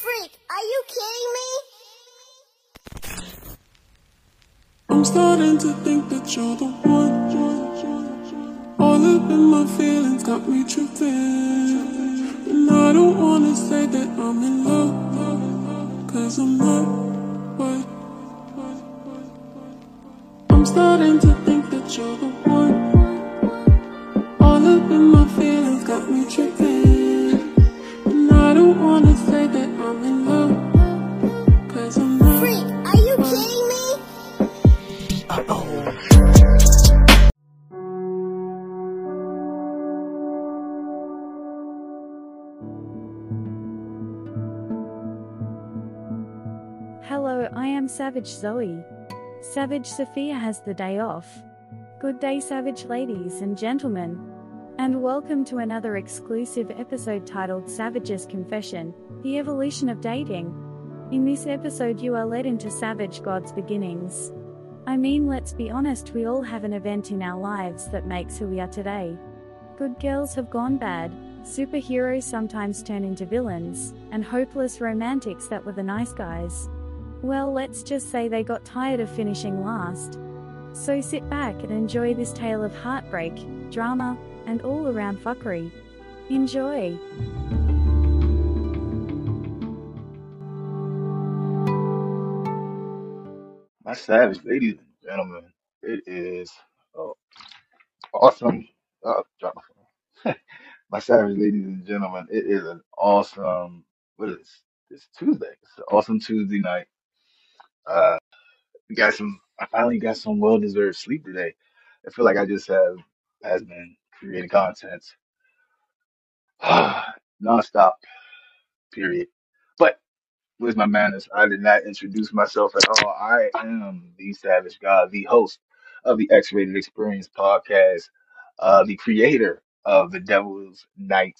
Freak, are you kidding me? I'm starting to think that you're the one. All up in my feelings got me tripping. And I don't wanna say that I'm in love, cause I'm not. What? I'm starting to think that you're the one. Savage Zoe. Savage Sophia has the day off. Good day, Savage ladies and gentlemen. And welcome to another exclusive episode titled Savage's Confession The Evolution of Dating. In this episode, you are led into Savage God's beginnings. I mean, let's be honest, we all have an event in our lives that makes who we are today. Good girls have gone bad, superheroes sometimes turn into villains, and hopeless romantics that were the nice guys. Well, let's just say they got tired of finishing last. So sit back and enjoy this tale of heartbreak, drama, and all around fuckery. Enjoy! My savage ladies and gentlemen, it is uh, awesome. Drop my phone. My savage ladies and gentlemen, it is an awesome. What is this? It's Tuesday. It's an awesome Tuesday night. Uh, got some. I finally got some well-deserved sleep today. I feel like I just have has been creating content nonstop. Period. But Where's my manners? I did not introduce myself at all. I am the Savage God, the host of the X Rated Experience podcast, uh, the creator of the Devil's Night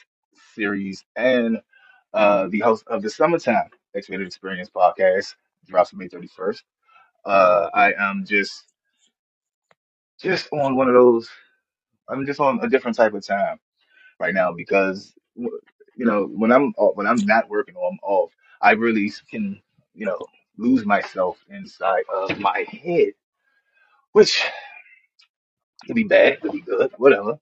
series, and uh, the host of the Summertime X Rated Experience podcast, drops May 31st. Uh, I am just just on one of those. I'm just on a different type of time right now because you know when I'm off- when I'm not working or I'm off, I really can you know lose myself inside of my head, which could be bad, could be good, whatever.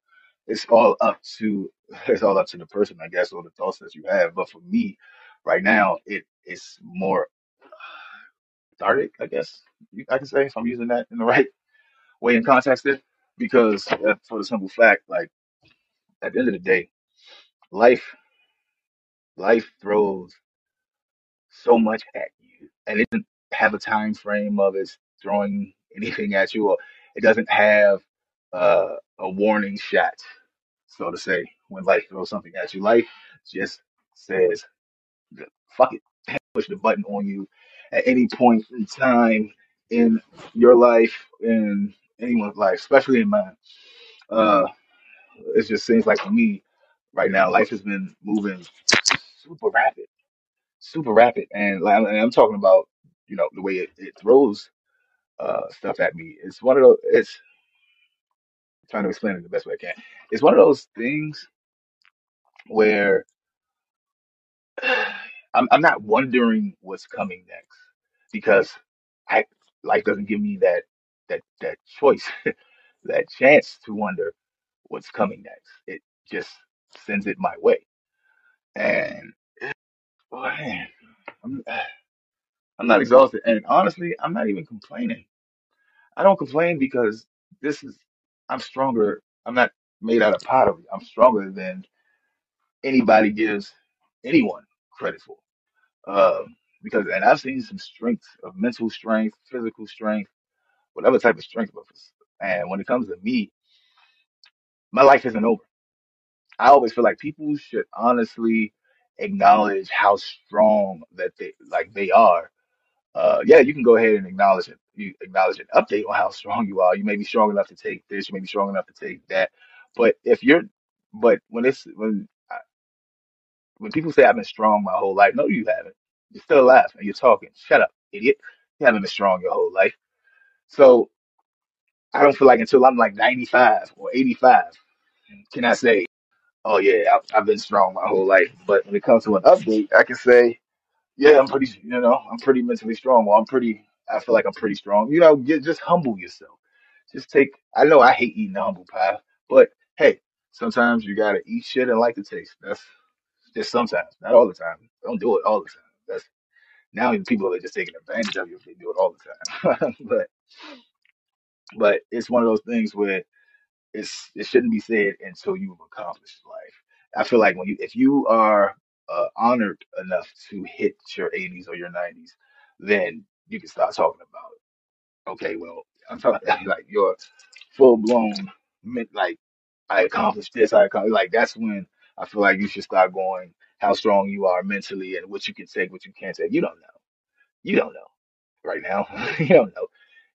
It's all up to it's all up to the person, I guess, or the thoughts that you have. But for me, right now, it it's more cathartic, I guess I can say, if I'm using that in the right way and context it, because uh, for the simple fact, like at the end of the day, life life throws. so much at you, and it doesn't have a time frame of it's throwing anything at you, or it doesn't have uh, a warning shot, so to say, when life throws something at you. Life just says, "Fuck it," push the button on you at any point in time in your life, in anyone's life, especially in mine. Uh, it just seems like for me right now, life has been moving super rapid super rapid, and, like, and I'm talking about you know the way it, it throws uh, stuff at me. It's one of those. It's trying to explain it the best way I can. It's one of those things where I'm I'm not wondering what's coming next because I life doesn't give me that that that choice, that chance to wonder what's coming next. It just sends it my way, and oh, boy, I'm I'm not exhausted, and honestly, I'm not even complaining I don't complain because this is I'm stronger. I'm not made out of pottery. I'm stronger than anybody gives anyone credit for. Um, because and I've seen some strength of mental strength, physical strength, whatever type of strength us. And when it comes to me, my life isn't over. I always feel like people should honestly acknowledge how strong that they like they are uh, yeah, you can go ahead and acknowledge it. You acknowledge an update on how strong you are. You may be strong enough to take this. You may be strong enough to take that. But if you're, but when it's when when people say I've been strong my whole life, no, you haven't. You're still alive and you're talking. Shut up, idiot. You haven't been strong your whole life. So I don't feel like until I'm like 95 or 85 can I say, oh yeah, I've, I've been strong my whole life. But when it comes to an update, I can say, Yeah, I'm pretty, you know, I'm pretty mentally strong. Well, I'm pretty, I feel like I'm pretty strong. You know, get, just humble yourself. Just take, I know I hate eating the humble pie, but hey, sometimes you gotta eat shit and like the taste. That's just sometimes, not all the time. Don't do it all the time. That's now people are just taking advantage of you if they do it all the time. But, but it's one of those things where it's, it shouldn't be said until you've accomplished life. I feel like when you, if you are uh, honored enough to hit your 80s or your 90s, then you can start talking about it. Okay, well, I'm talking like your full blown, like I accomplished this, I accomplished, like that's when I feel like you should start going how strong you are mentally and what you can take, what you can't take. You don't know. You don't know right now. you don't know.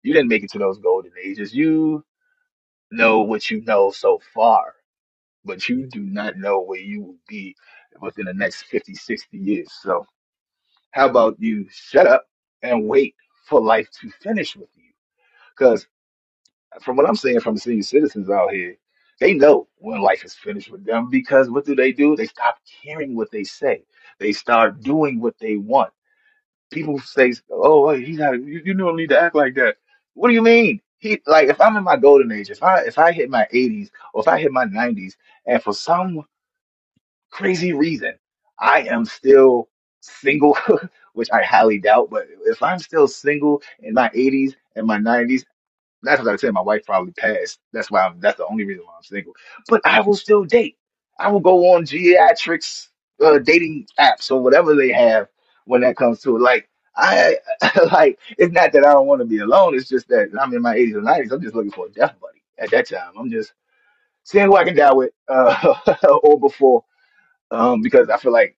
You didn't make it to those golden ages. You know what you know so far but you do not know where you will be within the next 50, 60 years. So, how about you shut up and wait for life to finish with you? Because from what I'm saying from the senior citizens out here, they know when life is finished with them because what do they do? They stop caring what they say. They start doing what they want. People say, "Oh, he's not. You, you don't need to act like that." What do you mean? He like if I'm in my golden age, if I if I hit my 80s or if I hit my 90s, and for some crazy reason, I am still single, which I highly doubt. But if I'm still single in my 80s and my 90s, that's what I said. My wife probably passed. That's why I'm, that's the only reason why I'm single. But I will still date. I will go on geriatrics, uh, dating apps or whatever they have when that comes to it. Like, I, like, it's not that I don't want to be alone. It's just that I'm in my 80s and 90s. I'm just looking for a death buddy at that time. I'm just seeing who I can die with, uh, or before, um, because I feel like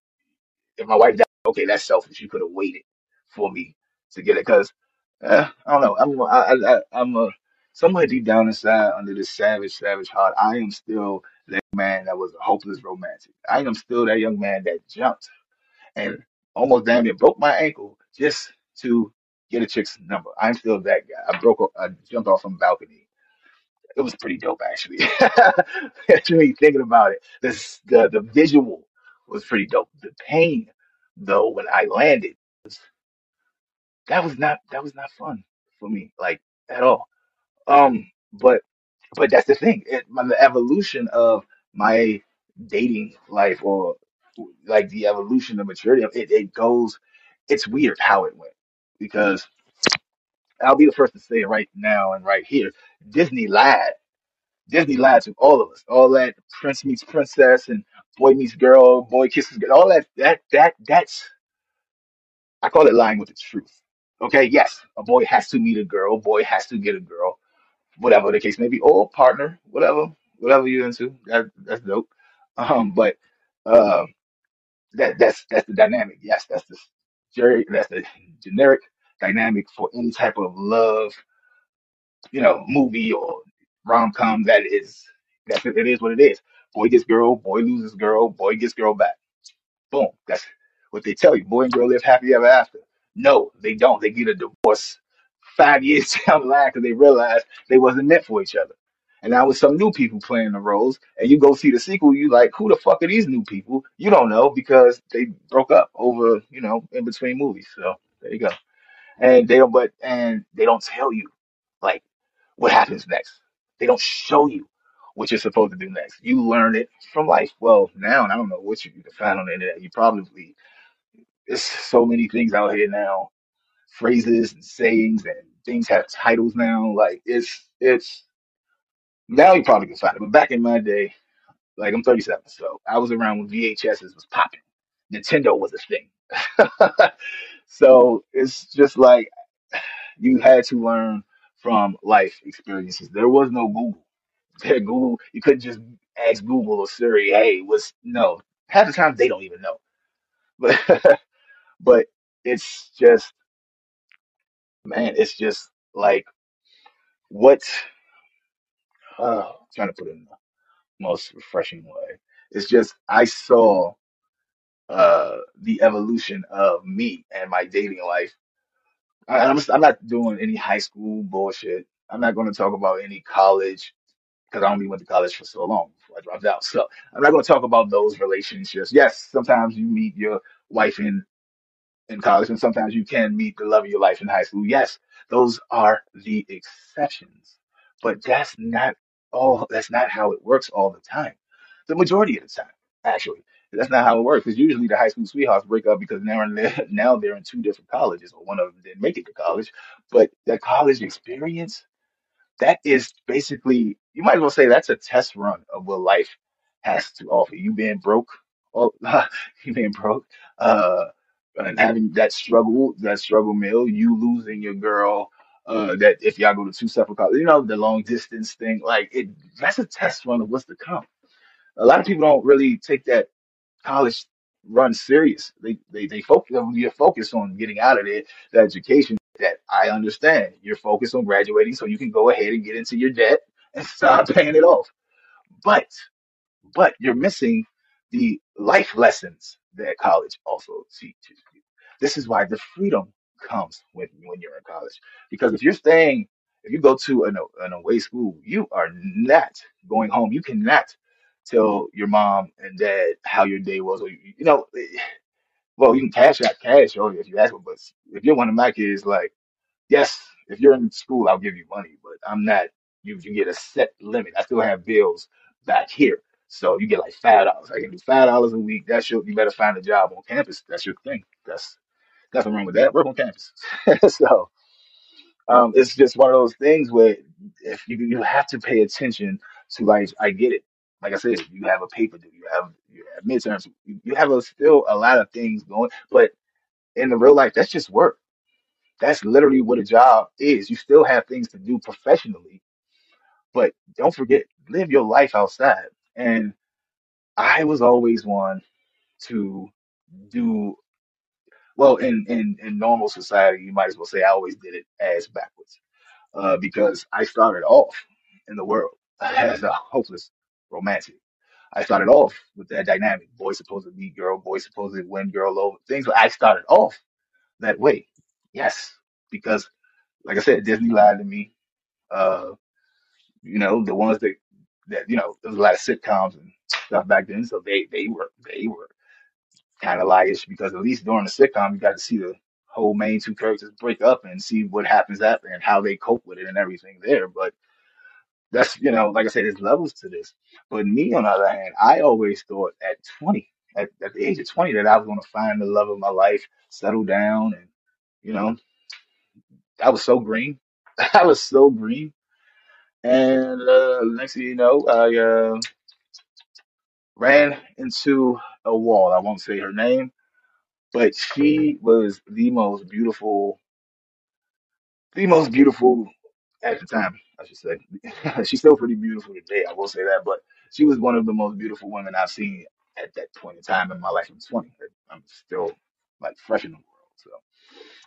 if my wife died, okay, that's selfish. You could have waited for me to get it, because uh, I don't know. I'm I, I, I'm a somewhere deep down inside, under this savage, savage heart, I am still that man that was a hopeless romantic. I am still that young man that jumped and almost damn near broke my ankle just to get a chick's number. I'm still that guy. I broke, a- I jumped off from a balcony it was pretty dope actually. Actually thinking about it, this the the visual was pretty dope. The pain though when I landed was that was not that was not fun for me like at all. Um, but but that's the thing. It, my, the evolution of my dating life or like the evolution of maturity, it, it goes. It's weird how it went because I'll be the first to say it right now and right here. Disney lied Disney lied to all of us. All that prince meets princess and boy meets girl, boy kisses girl, all that that that that's I call it lying with the truth. Okay, yes, a boy has to meet a girl, boy has to get a girl, whatever the case may be, or partner, whatever, whatever you're into. That that's dope. Um, but uh, that that's that's the dynamic. Yes, that's the jerry. That's the generic dynamic for any type of love you know, movie or rom com that is that it is what it is. Boy gets girl, boy loses girl, boy gets girl back. Boom. That's what they tell you. Boy and girl live happy ever after. No, they don't. They get a divorce five years down the line because they realize they wasn't meant for each other. And now with some new people playing the roles, and you go see the sequel, you like, who the fuck are these new people? You don't know because they broke up over, you know, in between movies. So there you go and they don't but and they don't tell you like what happens next they don't show you what you're supposed to do next you learn it from life well now and i don't know what you can find on the internet you probably there's so many things out here now phrases and sayings and things have titles now like it's it's now you probably can find it but back in my day like i'm 37 so i was around when vhs's was popping nintendo was a thing so it's just like You had to learn from life experiences. There was no Google. There, Google, you couldn't just ask Google or Siri, hey, what's no. Half the time they don't even know. But but it's just man, it's just like what uh, trying to put it in the most refreshing way. It's just I saw uh the evolution of me and my dating life. I, I'm I'm not doing any high school bullshit. I'm not going to talk about any college because I only went to college for so long before I dropped out. So I'm not going to talk about those relationships. Yes, sometimes you meet your wife in in college, and sometimes you can meet the love of your life in high school. Yes, those are the exceptions, but that's not all. That's not how it works all the time. The majority of the time, actually, that's not how it works. Because usually the high school sweethearts break up because now they're now they're in two different colleges, or one of them didn't make it to college. But the college experience that is basically you might as well say that's a test run of what life has to offer. You being broke, oh, you being broke, uh, and having that struggle, that struggle meal, you losing your girl, uh, that if y'all go to two separate colleges, you know, the long distance thing, like it, that's a test run of what's to come. A lot of people don't really take that college run serious. They they they focus you're focused on getting out of there, the education that I understand. You're focused on graduating so you can go ahead and get into your debt and start paying it off. But but you're missing the life lessons that college also teaches you. This is why the freedom comes when when you're in college. Because if you're staying, if you go to an, an away school, you are not going home. You cannot tell your mom and dad how your day was. Or you, you know, well, you can cash out cash or if you ask them, but if you're one of my kids, like Yes, if you're in school, I'll give you money, but I'm not. You you get a set limit. I still have bills back here, so you get like five dollars. I can do five dollars a week. That's your. You better find a job on campus. That's your thing. That's nothing wrong with that. Work on campus. so um, it's just one of those things where if you you have to pay attention to like I get it. Like I said, you have a paper due. You have you have midterms. You, have a, still a lot of things going, but in the real life, that's just work that's literally what a job is. You still have things to do professionally, but don't forget, live your life outside. And I was always one to do well in, in, in normal society. You might as well say I always did it as backwards uh, because I started off in the world as a hopeless romantic. I started off with that dynamic boy supposed to be girl, boy supposed to win girl over things. I started off that way. Yes, because like I said, Disney lied to me Uh, you know, the ones that that you know, there was a lot of sitcoms and stuff back then, so they they were they were kind of lightish because at least during the sitcom you got to see the whole main two characters break up and see what happens after and how they cope with it and everything there. But that's you know, like I said, there's levels to this. But me on the other hand, I always thought at 20, at, at the age of 20, that I was going to find the love of my life, settle down, and you know, I was so green. I was so green And uh, next thing you know, I uh, ran into a wall. I won't say her name, but she was the most beautiful, the most beautiful at the time, I should say. She's still pretty beautiful today, I will say that, but she was one of the most beautiful women I've seen at that point in time in my life. I'm 20. I'm still like fresh in the world. So.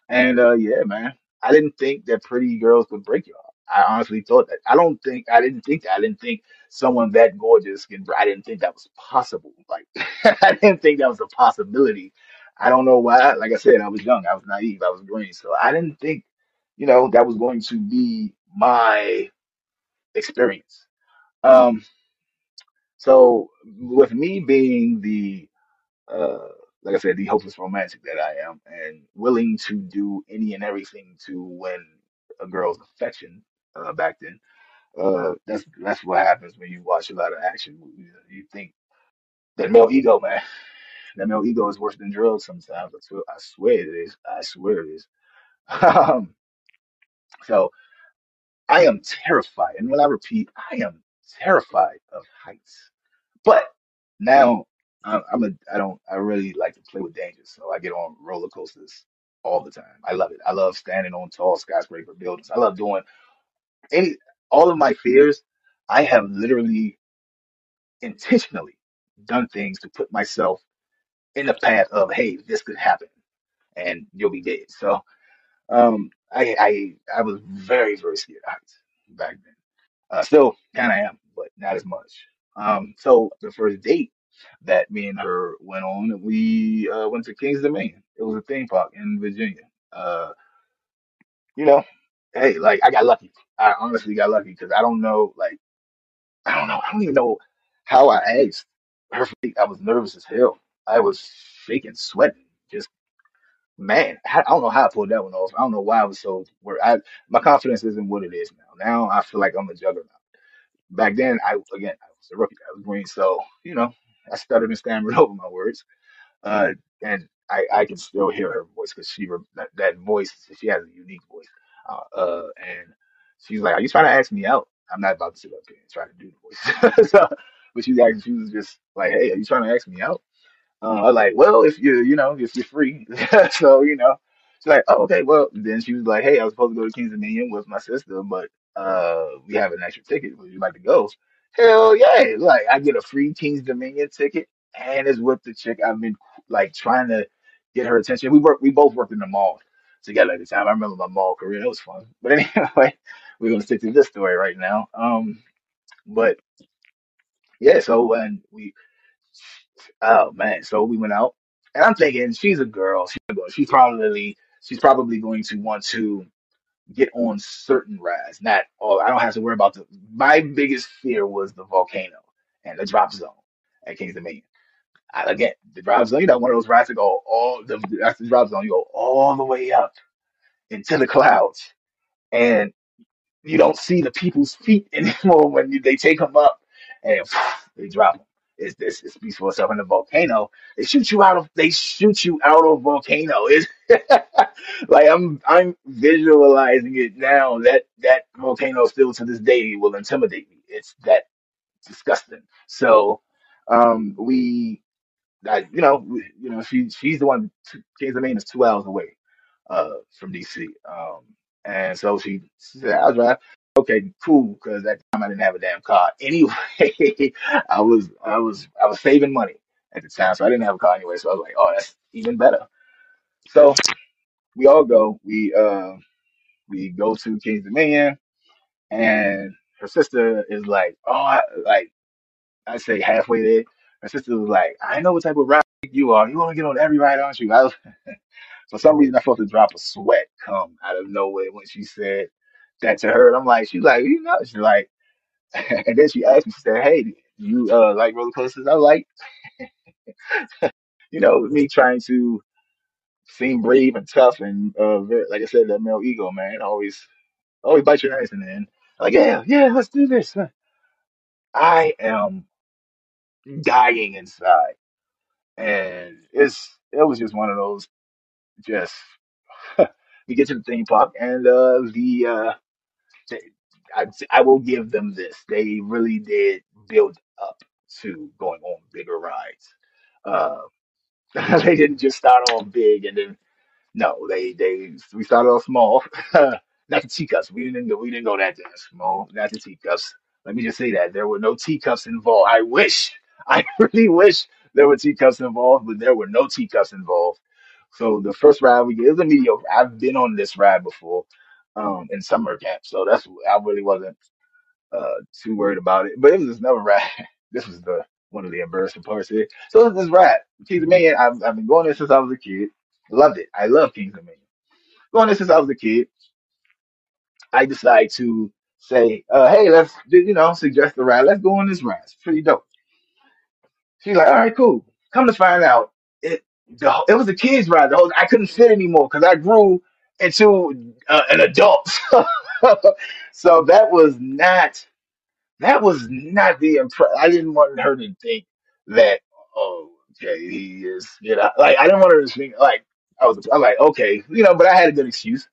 And uh, yeah, man, I didn't think that pretty girls would break your heart. I honestly thought that. I don't think I didn't think that. I didn't think someone that gorgeous can. I didn't think that was possible. Like I didn't think that was a possibility. I don't know why. Like I said, I was young. I was naive. I was green. So I didn't think, you know, that was going to be my experience. Um, so with me being the uh, like I said, the hopeless romantic that I am, and willing to do any and everything to win a girl's affection. Uh, back then, uh, that's that's what happens when you watch a lot of action movies. You think that male ego, man, that male ego is worse than drugs sometimes. I swear, I swear it is. I swear it is. Um, so I am terrified, and when I repeat, I am terrified of heights. But now I'm, I'm a I don't I really like to play with danger, so I get on roller coasters all the time. I love it. I love standing on tall skyscraper buildings. I love doing any all of my fears. I have literally intentionally done things to put myself in the path of hey, this could happen and you'll be dead. So um, I I I was very very scared of heights back then. Uh, still kind of am, but not as much. Um, so the first date that me and her went on, we uh, went to Kings Dominion. It was a theme park in Virginia. Uh, you know, hey, like I got lucky. I honestly got lucky because I don't know, like I don't know, I don't even know how I asked her. I was nervous as hell. I was shaking, sweating, just man, I don't know how I pulled that one off. I don't know why I was so worried. I, my confidence isn't what it is now. Now I feel like I'm a juggernaut. Back then, I again, I was a rookie. I was green, so you know, I stuttered and stammered over my words. Uh, and I, I can still hear her voice because she that, that voice. She has a unique voice. Uh, uh, and she's like, "Are you trying to ask me out?" I'm not about to sit up here and try to do the voice. so, but she's actually, she was just like, "Hey, are you trying to ask me out?" Uh, I was like, well, if you, you know, if you're free. So, you know, she's like, oh, okay, well, then she was like, hey, I was supposed to go to Kings Dominion with my sister, but uh, we have an extra ticket. Would you like to go? Hell yeah. Like, I get a free Kings Dominion ticket and it's with the chick I've been like trying to get her attention. We work, we both worked in the mall together at the time. I remember my mall career. It was fun. But anyway, we're going to stick to this story right now. Um, but yeah, so when we, Oh man, so we went out, and I'm thinking she's a girl. She's a girl. She's probably she's probably going to want to get on certain rides. Not all. I don't have to worry about the. My biggest fear was the volcano and the drop zone at Kings Dominion. I, again, the drop zone. You know, one of those rides that go all the that's the drop zone. You go all the way up into the clouds, and you don't see the people's feet anymore when you, they take them up and they drop them. It's this it speaks for itself. In the volcano, they shoot you out of they shoot you out of volcano. It's like I'm I'm visualizing it now. That that volcano still to this day will intimidate me. It's that disgusting. So um we I, you know you know she she's the one Kings of Dominion is two hours away uh, from DC. Um, and so she, she said, I'll drive. Okay, cool, because that time I didn't have a damn car. Anyway, I was I was I was saving money at the time, so I didn't have a car anyway. So I was like, oh, that's even better. So we all go. We uh we go to Kings Dominion, and her sister is like, oh, I, like I say halfway there. Her sister was like, I know what type of ride you are. You want to get on every ride, aren't you? I for some reason, I felt a drop of sweat come out of nowhere when she said that to her. And I'm like, she's like, you know, she's like, and then she asked me, she said, hey, you uh, like roller coasters? I like, you know, me trying to seem brave and tough and uh, like I said, that male ego, man, always, always bite your ass in the end. Like, yeah, yeah, let's do this. I am dying inside, and it's it was just one of those just we get to the theme park and uh, the uh, they, I, I will give them this. They really did build up to going on bigger rides. Uh, they didn't just start off big and then no, they they we started off small. Not the teacups. We didn't go. We didn't go that small. Not the teacups. Let me just say that there were no teacups involved. I wish. I really wish there were teacups involved, but there were no teacups involved. So the first ride we did it was a mediocre. I've been on this ride before, um, in summer camp, so that's I really wasn't uh too worried about it. But it was just another ride. This was the one of the embarrassing parts here. So this ride. Kings of Dominion. I've, I've been going there since I was a kid. Loved it. I love Kings of Dominion. Going there since I was a kid. I decided to say, uh, hey, let's you know suggest the ride. Let's go on this ride. It's pretty dope. She's like, all right, cool. Come to find out, it the, it was a kids ride. The whole, I couldn't fit anymore because I grew into uh, an adult. so that was not that was not the impression. I didn't want her to think that oh, okay, he is you know like I didn't want her to think like I was. I'm like okay, you know, but I had a good excuse.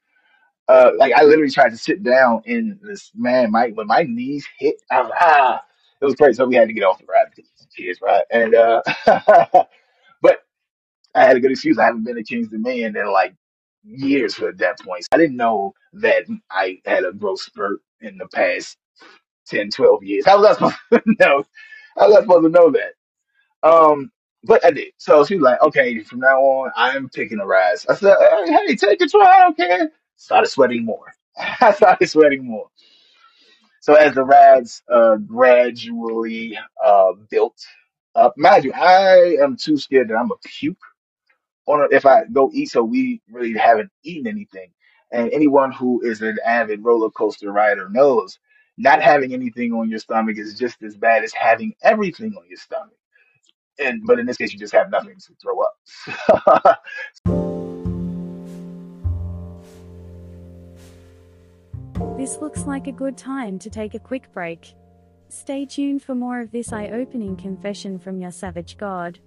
Uh, like I literally tried to sit down in this man, my when my knees hit, I was ah, it was crazy. So we had to get off the ride because it's right? And uh, but I had a good excuse. I haven't been to King's Dominion in like years at that point. I didn't know that I had a growth spurt in the past 10, 12 years. How was I supposed to know? How was I supposed to know that? Um, but I did. So she was like, okay, from now on, I'm taking a rise. I said, hey, hey, take a try. I don't care. Started sweating more. I started sweating more. So as the rides uh, gradually uh, built up, mind you, I am too scared that I'm a puke on if I go eat. So we really haven't eaten anything. And anyone who is an avid roller coaster rider knows not having anything on your stomach is just as bad as having everything on your stomach. And but in this case, you just have nothing to throw up. this looks like a good time to take a quick break. Stay tuned for more of this eye opening confession from your savage god.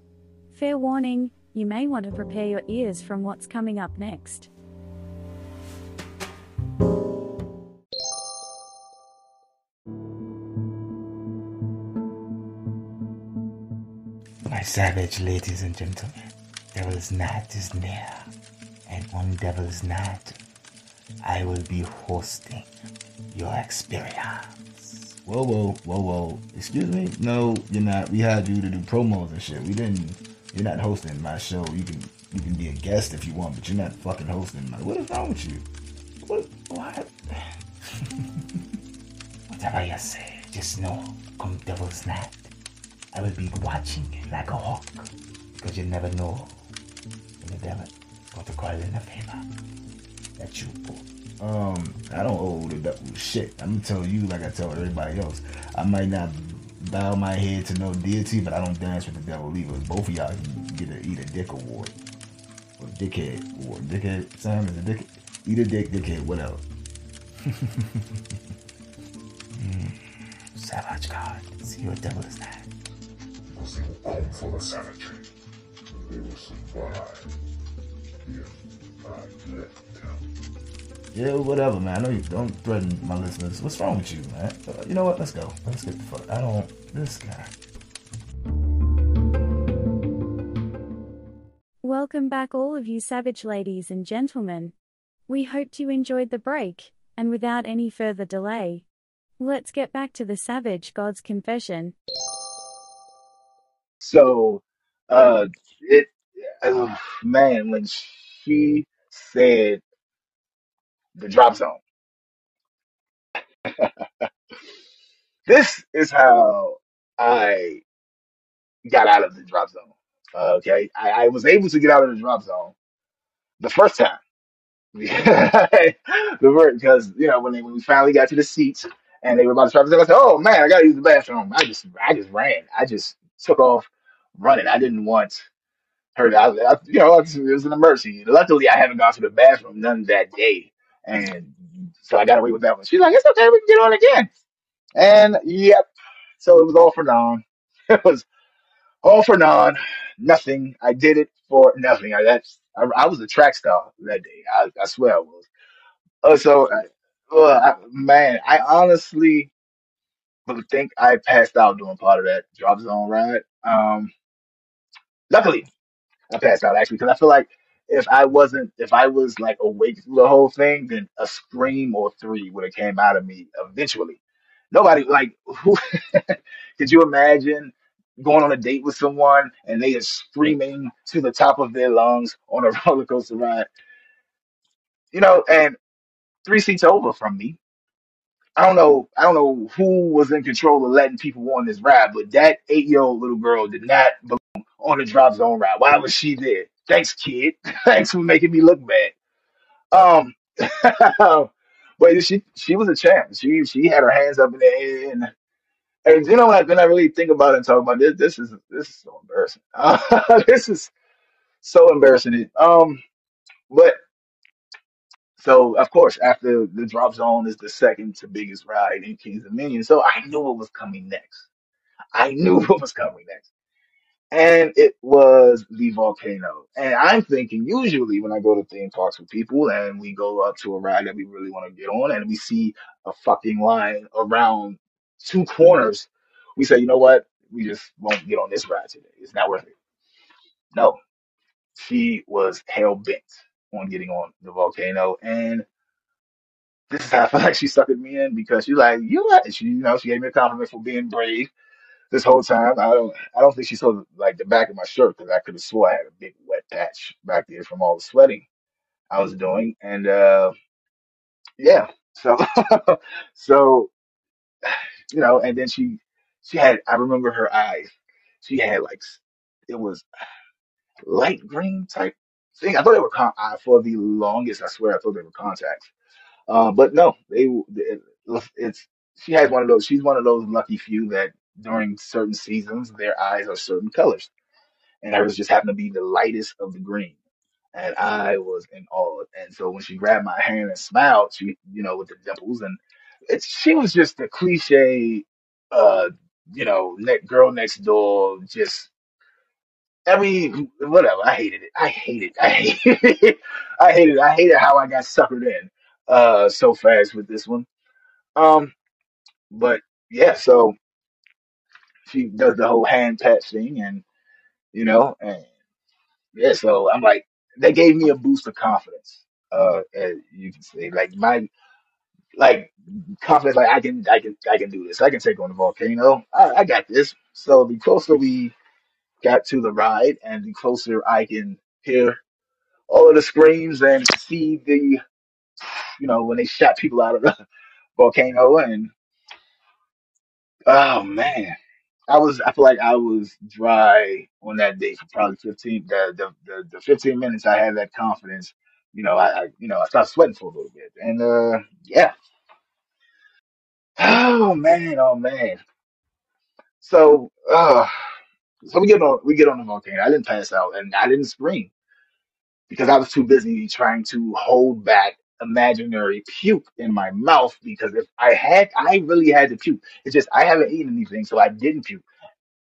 Fair warning, you may want to prepare your ears from what's coming up next. My savage ladies and gentlemen, Devil's Night is near, and on Devil's Night, I will be hosting your experience. Whoa, whoa, whoa, whoa. Excuse me? No, you're not. We had you to do promos and shit. We didn't. You're not hosting my show. You can you can be a guest if you want, but you're not fucking hosting my. What is wrong with you? What? What? Whatever you say, just know, come Devil's Night, I will be watching like a hawk because you never know when the devil is going to call in a favor that you. Um, I don't owe the devil shit. I'm gonna tell you like I tell everybody else. I might not bow my head to no deity, but I don't dance with the devil either. Both of y'all can get a eat a dick award or dickhead award. Dickhead Sam is a dick. Eat a dick, dickhead, whatever. Mm, Savage God, see what devil is that? Você will come for the savagery. They will survive if I let. Yeah, whatever, man. I know you don't threaten my listeners. What's wrong with you, man? Uh, You know what? Let's go. Let's get the fuck. I don't. This guy. Welcome back, all of you savage ladies and gentlemen. We hoped you enjoyed the break, and without any further delay, let's get back to the savage god's confession. So, uh, it, oh, man, when she said the drop zone, this is how I got out of the drop zone. Uh, okay. I, I was able to get out of the drop zone the first time. the first, because, you know, when, they, when we finally got to the seats and they were about to drop zone, I said, oh man, I got to use the bathroom. I just, I just ran. I just took off running. I didn't want her. I, I, you know, it was an emergency. Luckily, I haven't gone to the bathroom none that day, and so I got away with that one. She's like, "It's okay, we can get on again." And yep, so it was all for non. It was all for non. Nothing. I did it for nothing. I that's I, I was a track star that day. I, I swear I was. Uh, so, uh, I, man, I honestly think I passed out doing part of that drop zone ride. Um, luckily, I passed out actually because I feel like if I wasn't, if I was like awake through the whole thing, then a scream or three would have came out of me eventually. Nobody like who could you imagine going on a date with someone and they are screaming to the top of their lungs on a roller coaster ride, you know, and three seats over from me. I don't know, I don't know who was in control of letting people on this ride, but that eight-year-old little girl did not belong on the drop zone ride. Why was she there? Thanks, kid. Thanks for making me look bad. Um, but she she was a champ. She she had her hands up in the air, and, and you know when I, when I really think about it and talk about this, this is this is so embarrassing. This is so embarrassing. Um, but so of course after the drop zone is the second to biggest ride in Kings Dominion, so I knew what was coming next. I knew what was coming next. And it was the volcano. And I'm thinking, usually when I go to theme parks with people and we go up to a ride that we really want to get on, and we see a fucking line around two corners, we say, you know what? We just won't get on this ride today. It's not worth it. No, she was hell bent on getting on the volcano, and this is how I feel like she suckered me in because she's like, you, what?" she, you know, she gave me a compliment for being brave this whole time. I don't I don't think she saw like the back of my shirt because I could have swore I had a big wet patch back there from all the sweating I was doing. And uh yeah, so so you know, and then she she had I remember her eyes. She had like s- it was light green type thing. I thought they were con- I, for the longest. I swear I thought they were contacts. Uh, but no, they it, it's she has one of those. She's one of those lucky few that during certain seasons their eyes are certain colors and hers just happened to be the lightest of the green. and I was in awe. And so when she grabbed my hand and smiled, she, you know, with the dimples, and it's she was just a cliche, uh, you know, ne girl next door, just every whatever. I hated it. I hated. I hated. it. I hated. it. I hated how I got suckered in uh so fast with this one. Um, but yeah, so she does the whole hand pat thing, and you know, and yeah, so I'm like, they gave me a boost of confidence. Uh, as you can see, like my like confidence, like I can, I can, I can do this. I can take on the volcano. I, I got this. So the closer we got to the ride, and the closer I can hear all of the screams and see the, you know, when they shot people out of the volcano, and oh man, I was, I feel like I was dry on that day for probably 15, the the the, the 15 minutes I had that confidence. You know, I, I, you know, I started sweating for a little bit, and uh, yeah. Oh man, oh man. So, uh, So we get on we get on the volcano. I didn't pass out and I didn't scream because I was too busy trying to hold back imaginary puke in my mouth because if I had I really had to puke. It's just I haven't eaten anything, so I didn't puke.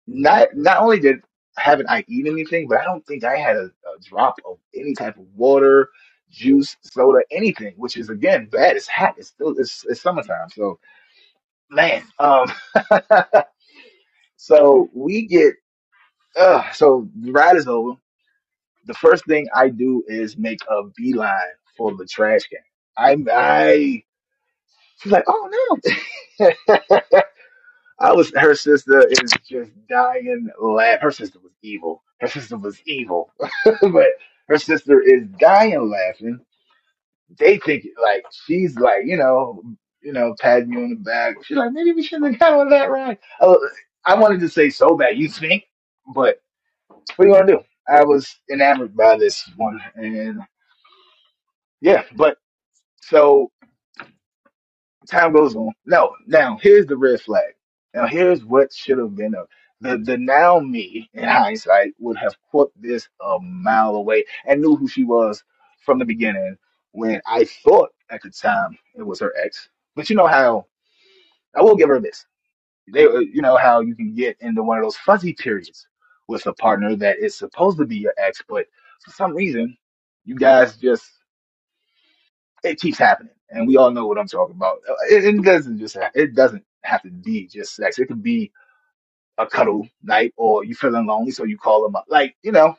Not not only did haven't I eaten anything, but I don't think I had a, a drop of any type of water, juice, soda, anything, which is again bad. It's hot. It's still it's, it's summertime. So man, um so we get uh so the ride is over the first thing I do is make a beeline for the trash can. I, I, she's like, oh no. I was, her sister is just dying laugh. Her sister was evil. Her sister was evil, but her sister is dying laughing. They think like she's like, you know, you know, patting you on the back. She's like, maybe we shouldn't have gone on that ride. Oh, I wanted to say so bad, you think, but what do you want to do? I was enamored by this one, and yeah, but So time goes on. No, now here's the red flag. Now here's what should have been a the the now me in hindsight would have put this a mile away and knew who she was from the beginning when I thought at the time it was her ex. But you know how I will give her this. They uh, you know how you can get into one of those fuzzy periods with a partner that is supposed to be your ex, but for some reason you guys just it keeps happening, and we all know what I'm talking about. Uh, It, it doesn't just ha- it doesn't have to be just sex. It could be a cuddle night, or you feeling lonely, so you call them up, like you know.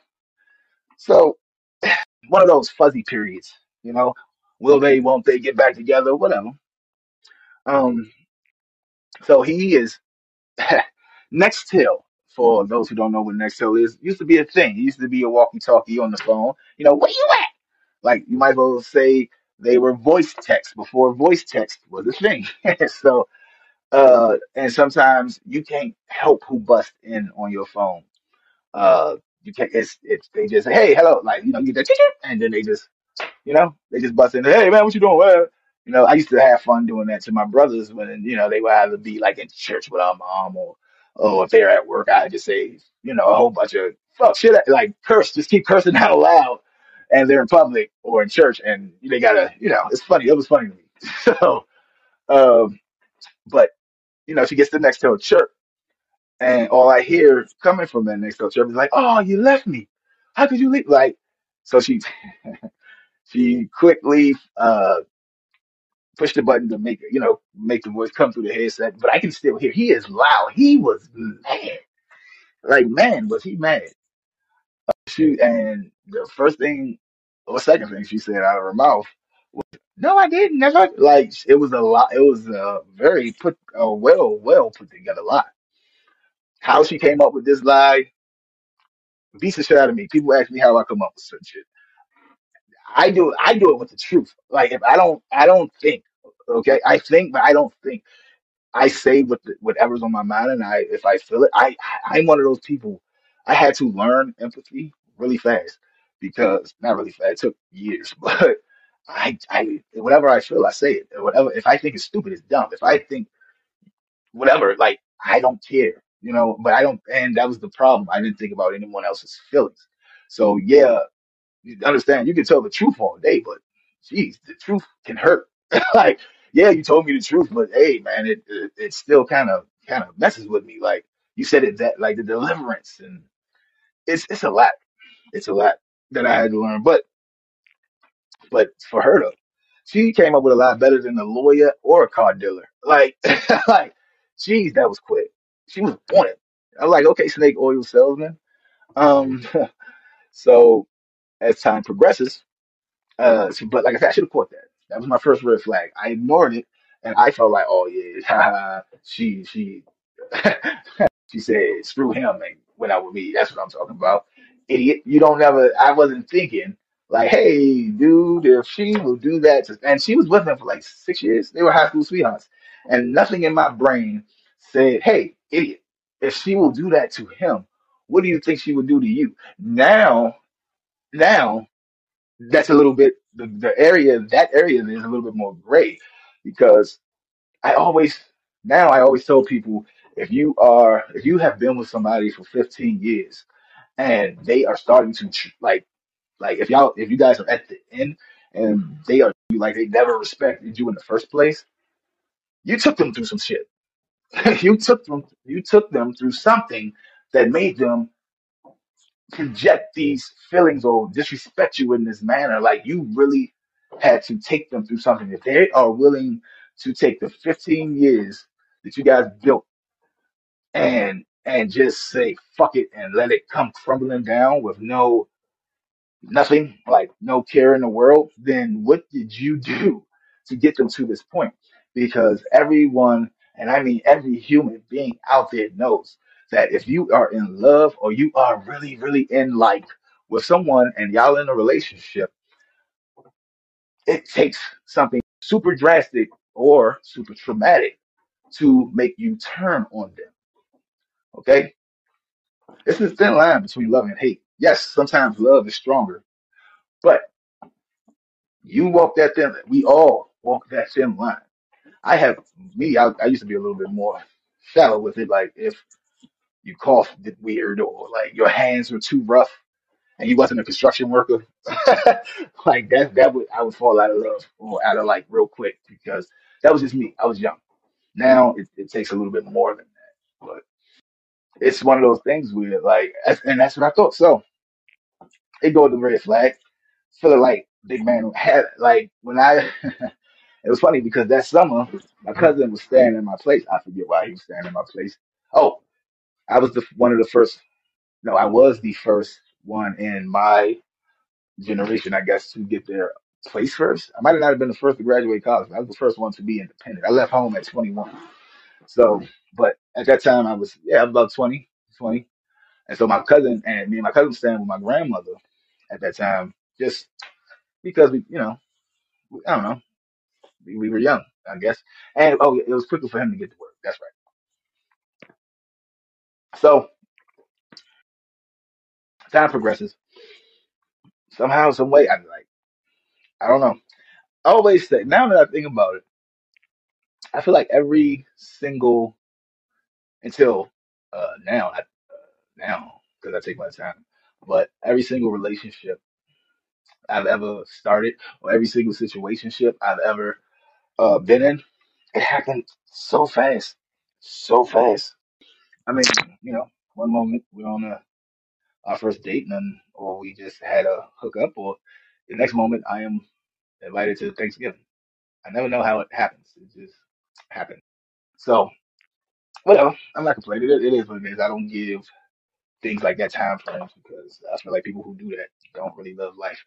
So one of those fuzzy periods, you know. Will they? Won't they get back together? Whatever. Um. So he is Nextel. For those who don't know what Nextel is, used to be a thing. It used to be a walkie-talkie on the phone. You know, where you at? Like you might as well say they were voice text before voice text was a thing. so Uh, and sometimes you can't help who bust in on your phone. Uh, you can't. It's it's they just say, hey, hello, like you know, you get that, and then they just you know they just bust in. Hey man, what you doing? Well, you know, I used to have fun doing that to my brothers when you know they would either be like in church with our mom or or if they're at work, I'd just say you know a whole bunch of fuck shit like curse, just keep cursing out loud, and they're in public or in church, and they gotta you know it's funny. It was funny to me. So, um, but you know, she gets the Nextel chirp. And all I hear coming from that Nextel chirp is like, "Oh, you left me. How could you leave?" Like, so she she quickly uh pushed the button to make it, you know, make the voice come through the headset. But I can still hear. He is loud. He was mad. Like, man, was he mad? She and the first thing or second thing she said out of her mouth, was, "No, I didn't. Never." Like, it was a lot. It was a very put, a well, well put together lie. How she came up with this lie beats the shit out of me. People ask me how I come up with certain shit. I do I do it with the truth. Like if I don't I don't think. Okay, I think, but I don't think. I say what the, whatever's on my mind, and I if I feel it, I I'm one of those people. I had to learn empathy really fast because not really. It took years, but I I whatever I feel, I say it. Whatever if I think it's stupid, it's dumb. If I think whatever, like I don't care, you know. But I don't, and that was the problem. I didn't think about anyone else's feelings. So yeah, You understand? You can tell the truth all day, but geez, the truth can hurt. like, yeah, you told me the truth, but hey, man, it it, it still kind of kind of messes with me. Like you said it that like the deliverance and it's it's a lot. It's a lot that I had to learn. But but for her though, she came up with a lot better than a lawyer or a car dealer. Like like, geez, that was quick. She was on it. I'm like, okay, snake oil salesman. Um, so as time progresses. Uh, so- but like I said, I should have caught that. That was my first red flag. I ignored it, and I felt like, oh yeah, she she she said screw him and went out with me. That's what I'm talking about, idiot. You don't ever. I wasn't thinking like, hey, dude, if she will do that, to, and she was with him for like six years. They were high school sweethearts, and nothing in my brain said, hey, idiot, if she will do that to him, what do you think she would do to you? Now, now that's a little bit the, the area that area is a little bit more gray because I always now I always tell people if you are if you have been with somebody for 15 years and they are starting to like like if y'all if you guys are at the end and they are like they never respected you in the first place you took them through some shit you took them you took them through something that made them project these feelings or disrespect you in this manner. Like you really had to take them through something. If they are willing to take the 15 years that you guys built and and just say fuck it and let it come crumbling down with no nothing, like no care in the world, then what did you do to get them to this point? Because everyone, and I mean every human being out there knows that if you are in love or you are really, really in like with someone and y'all in a relationship, it takes something super drastic or super traumatic to make you turn on them. Okay? It's a thin line between love and hate. Yes, sometimes love is stronger, but you walk that thin, we all walk that thin line I have me. I, I used to be a little bit more shallow with it. Like if you coughed weird or like your hands were too rough and you wasn't a construction worker, like that that would I would fall out of love or out of like real quick because that was just me. I was young. Now it, it takes a little bit more than that, but it's one of those things where like that's- and that's what I thought. So it go with the red flag. Feeling like big man had like when I It was funny because that summer, my mm-hmm. cousin was staying in my place. I forget why he was staying in my place. Oh, I was the one of the first. No, I was the first one in my generation, I guess, to get their place first. I might have not have been the first to graduate college. But I was the first one to be independent. I left home at 21. So, but at that time, I was yeah, I was about 20, 20. And so my cousin and me and my cousin were staying with my grandmother at that time, just because we, you know, I don't know, we, we were young, I guess. And oh, it was quicker for him to get to work. That's right. So time progresses. Somehow, some way, I'm like, I don't know. I always say, now that I think about it, I feel like every single, until uh, now, not now, because I take my time, but every single relationship I've ever started, or every single situationship I've ever uh, been in, it happened so fast, so fast. I mean, you know, one moment we're on a, our first date, and then, or we just had a hookup, or the next moment I am invited to Thanksgiving I never know how it happens. It just happens. So, whatever. I'm not complaining. It, it is what it is. I don't give things like that time frames because I feel like people who do that don't really love life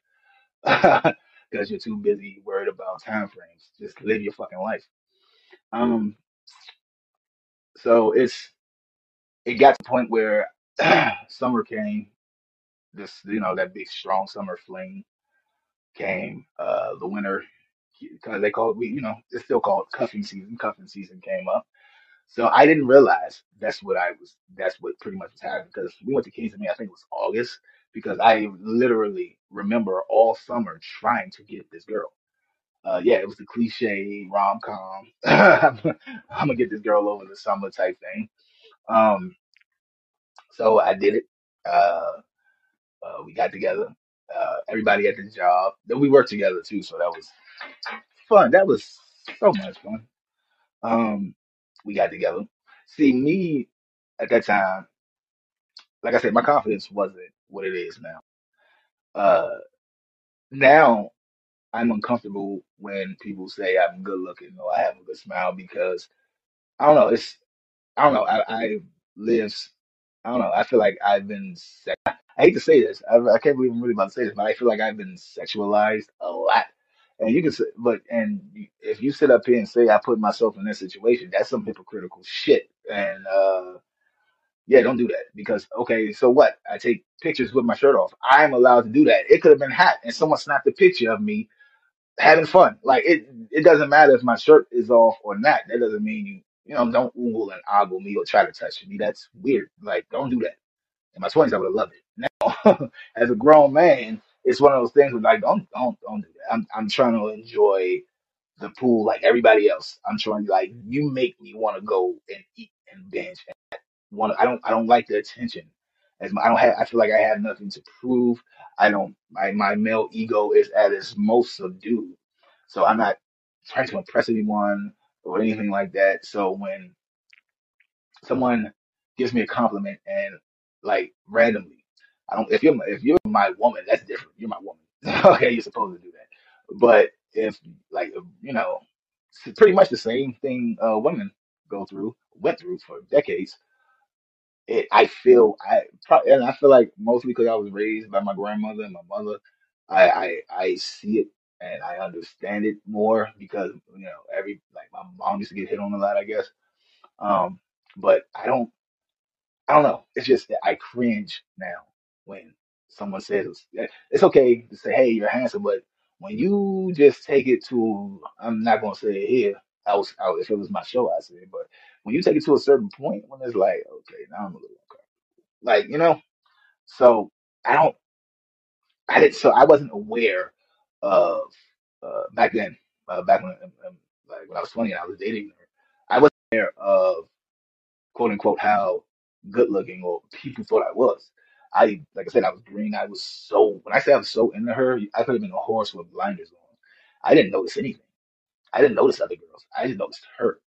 because you're too busy worried about time frames. Just live your fucking life. Um, so it's it got to the point where summer came. This you know that big strong summer fling came. Uh, the winter because they call it we you know it's still called cuffing season. Cuffing season came up So I didn't realize that's what I was, that's what pretty much was happening because we went to Kings Me, I think it was August, because I literally remember all summer trying to get this girl. Uh, yeah, it was the cliche rom com. I'm gonna get this girl over the summer type thing. Um, so I did it. Uh, uh, we got together. uh, everybody at the job. Then we worked together too, so that was fun. That was so much fun. Um, we got together. See, me at that time, like I said, my confidence wasn't what it is now. Uh, now I'm uncomfortable when people say I'm good looking or I have a good smile because I don't know. It's I don't know. I, I live. I don't know. I feel like I've been. Sex- I hate to say this. I, I can't believe I'm really about to say this, but I feel like I've been sexualized a lot. And you can say, but and if you sit up here and say I put myself in that situation, that's some hypocritical shit. And uh yeah, don't do that because okay, so what? I take pictures with my shirt off. I'm allowed to do that. It could have been hot, and someone snapped a picture of me having fun. Like it, it doesn't matter if my shirt is off or not. That doesn't mean you, you know, don't oogle and ogle me or try to touch me. That's weird. Like, don't do that. In my twenties, I would have loved it. Now, as a grown man, it's one of those things where like, don't, don't, don't do that. I'm, I'm trying to enjoy the pool like everybody else. I'm trying to like, you make me want to go and eat and binge want I don't I don't like the attention. As my, I don't have I feel like I have nothing to prove. I don't my my male ego is at its most subdued. So I'm not trying to impress anyone or anything like that. So when someone gives me a compliment and like randomly, I don't if you're if you're my woman, that's different. You're my woman. okay, you're supposed to do that. But if like you know, it's pretty much the same thing uh, women go through, went through for decades it, I feel I pro- and I feel like mostly because I was raised by my grandmother and my mother, I, I I see it and I understand it more because you know every like my mom used to get hit on a lot, I guess. Um, but I don't I don't know. It's just I cringe now when someone says it's okay to say, "Hey, you're handsome," but when you just take it to I'm not gonna say it here. I was, I, if it was my show, I say—but when you take it to a certain point, when it's like, okay, now I'm a little like you know so i don't i didn't so i wasn't aware of uh back then uh, back when um, um, like when i was 20 and i was dating her i wasn't aware of quote unquote how good looking or people thought i was i like i said i was green i was so when i say i was so into her i could have been a horse with blinders on i didn't notice anything i didn't notice other girls i just noticed her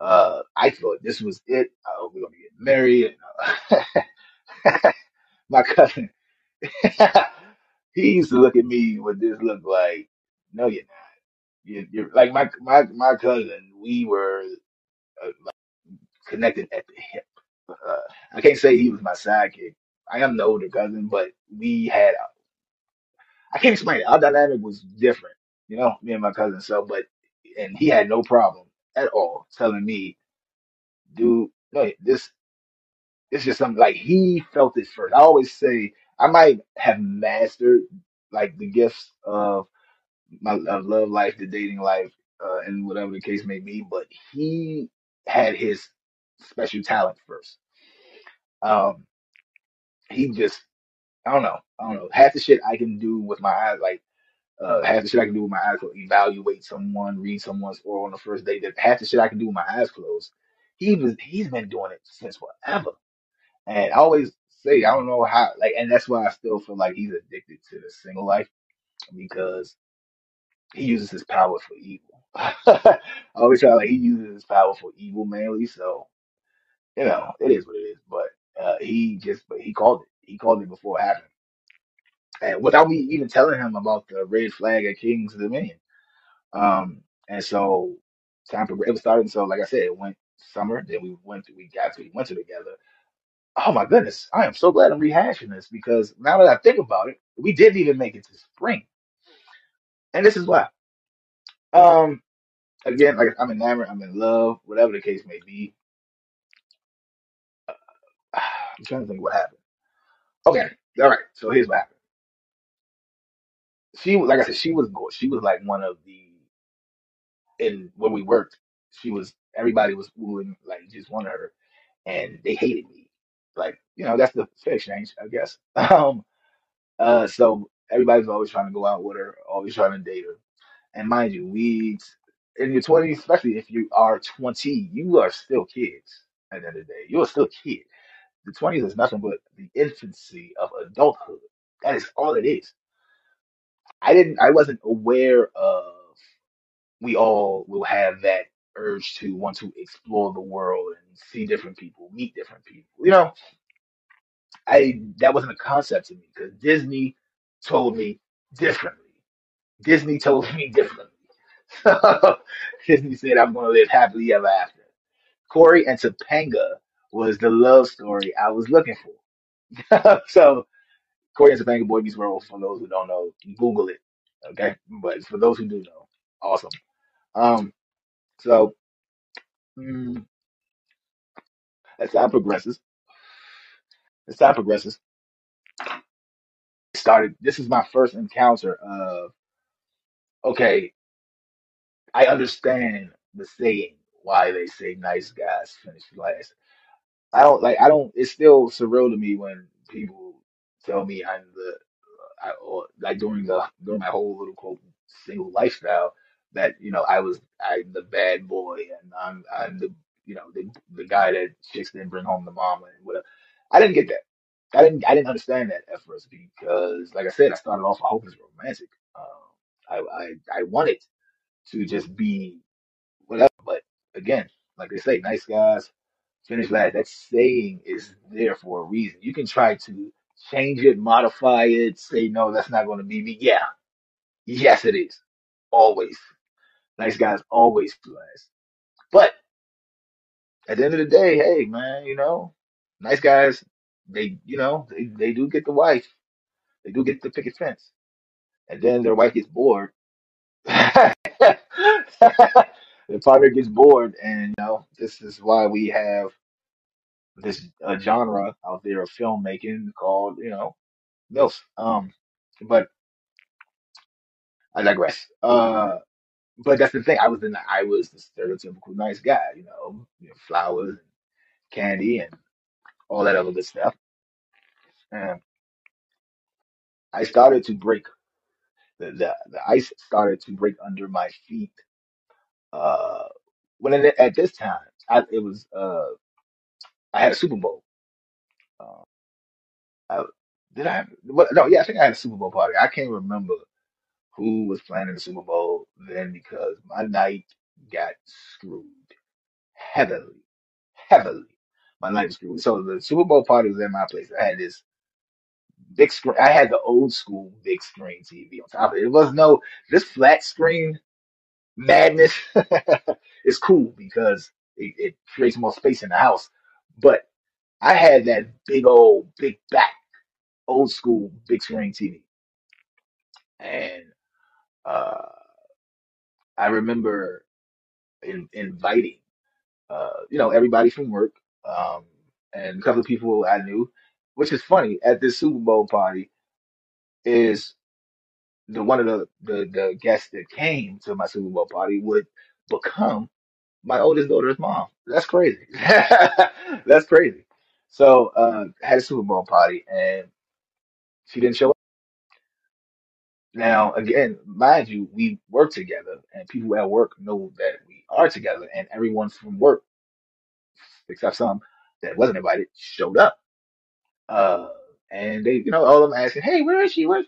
uh i thought this was it uh, we're gonna get married my cousin he used to look at me with this look like, no, you're not. You're, you're like my my my cousin. We were uh, connected at the hip. Uh, I can't say he was my sidekick. I am the older cousin, but we had. I can't explain it. Our dynamic was different, you know, me and my cousin. So, but and he had no problem at all telling me, dude, no, this is just something like he felt it first. I always say I might have mastered like the gifts of my of love life, the dating life, uh, and whatever the case may be. But he had his special talent first. Um, he just, I don't know, I don't know. Half the shit I can do with my eyes, like uh, half the shit I can do with my eyes closed, evaluate someone, read someone's or on the first date. That half the shit I can do with my eyes closed. He was, he's been doing it since forever. And I always say, I don't know how, like, and that's why I still feel like he's addicted to the single life because he uses his power for evil. I always try like he uses his power for evil mainly. So you know, it is what it is. Uh, he just, he called it. He called it before it happened, and without me even telling him about the red flag at King's Dominion. Um, and so time for it was starting. So like I said, it went summer. Then we went to we got to we went to together. Oh my goodness, I am so glad I'm rehashing this because now that I think about it, we didn't even make it to spring, and this is why. Um, again, like I'm enamored, I'm in love, whatever the case may be. I'm trying to think what happened. Okay, all right. So here's what happened. She, was- like I said, she was. She was like one of the, and when we worked, she was everybody was wooing like just wanted her, and they hated me. Like you know, that's the fair exchange, I guess. Um, uh, so everybody's always trying to go out with her, always trying to date her. And mind you, we in your twenties, especially if you are twenty, you are still kids. At the end of the day, you're still a kid. The twenties is nothing but the infancy of adulthood. That is all it is. I didn't, I wasn't aware of we all will have that urge to want to explore the world and see different people, meet different people. You know, I that wasn't a concept to me because Disney told me differently. Disney told me differently. Disney said I'm going to live happily ever after. Cory and Topanga was the love story I was looking for. so Cory and Topanga Boy Meets World. For those who don't know, Google it. Okay, but for those who do know, awesome. Um, so mm, as time progresses, as time progresses, started. This is my first encounter of okay. I understand the saying why they say nice guys finish last. I don't like. I don't. It's still surreal to me when people tell me I'm the I, or like during the during my whole little quote single lifestyle that you know I was I'm the bad boy and I'm I'm the you know the the guy that chicks didn't bring home the mama and whatever. I didn't get that. I didn't I didn't understand that at first because like I said I started off a hopeless romantic. Um, I I I wanted to just be whatever, but again, like they say, nice guys finish last. That saying is there for a reason. You can try to change it, modify it, say no, that's not going to be me. Yeah, yes, it is. Always. Nice guys always last. But at the end of the day, hey man, you know, nice guys, they you know, they, they do get the wife. They do get the picket fence. And then their wife gets bored. the partner gets bored and you know, this is why we have this uh, genre out there of filmmaking called, you know, MILF. Um, but I digress. Uh, but that's the thing. I was in I was the stereotypical nice guy, you know, you know, flowers and candy and all that other good stuff. And I started to break the, the, the ice started to break under my feet. Uh, when it, at this time, I, it was, uh, I had a Super Bowl. Uh, I, did I have, no, yeah, I think I had a Super Bowl party. I can't remember who was playing in the Super Bowl then because my night got screwed heavily, heavily. My night was screwed. So the Super Bowl party was at my place. I had this big screen. I had the old school big screen TV on top of it. It was no this flat screen madness. is cool because it, it creates more space in the house. But I had that big old big back old school big screen TV, and uh, I remember in, inviting. uh, you know, everybody from work, um, and a couple of people I knew, which is funny at this Super Bowl party is the one of the, the, the guests that came to my Super Bowl party would become my oldest daughter's mom. That's crazy. That's crazy. So, uh, had a Super Bowl party and she didn't show up. Now, again, mind you, we work together and people at work know that we are together and everyone from work, except some that wasn't invited, showed up Uh, and they, you know, all of them asking, "Hey, where is she? Where?"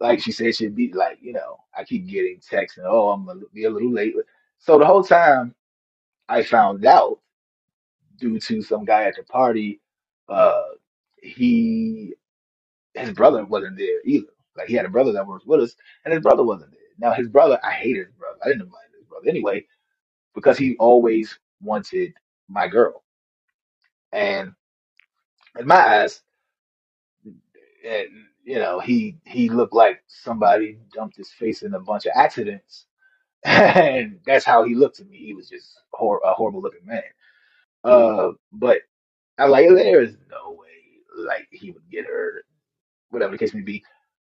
Like she said, she'd be like, you know, I keep getting texts and oh, I'm gonna be a little late. So the whole time I found out due to some guy at the party, uh, he his brother wasn't there either. Like he had a brother that works with us, and his brother wasn't there. Now his brother, I hated his brother. I didn't invite his brother anyway because he always wanted my girl, and in my eyes. and you know he he looked like somebody dumped his face in a bunch of accidents. And that's how he looked to me. He was just hor- a horrible looking man. Uh but i like there is no way like he would get her whatever the case may be.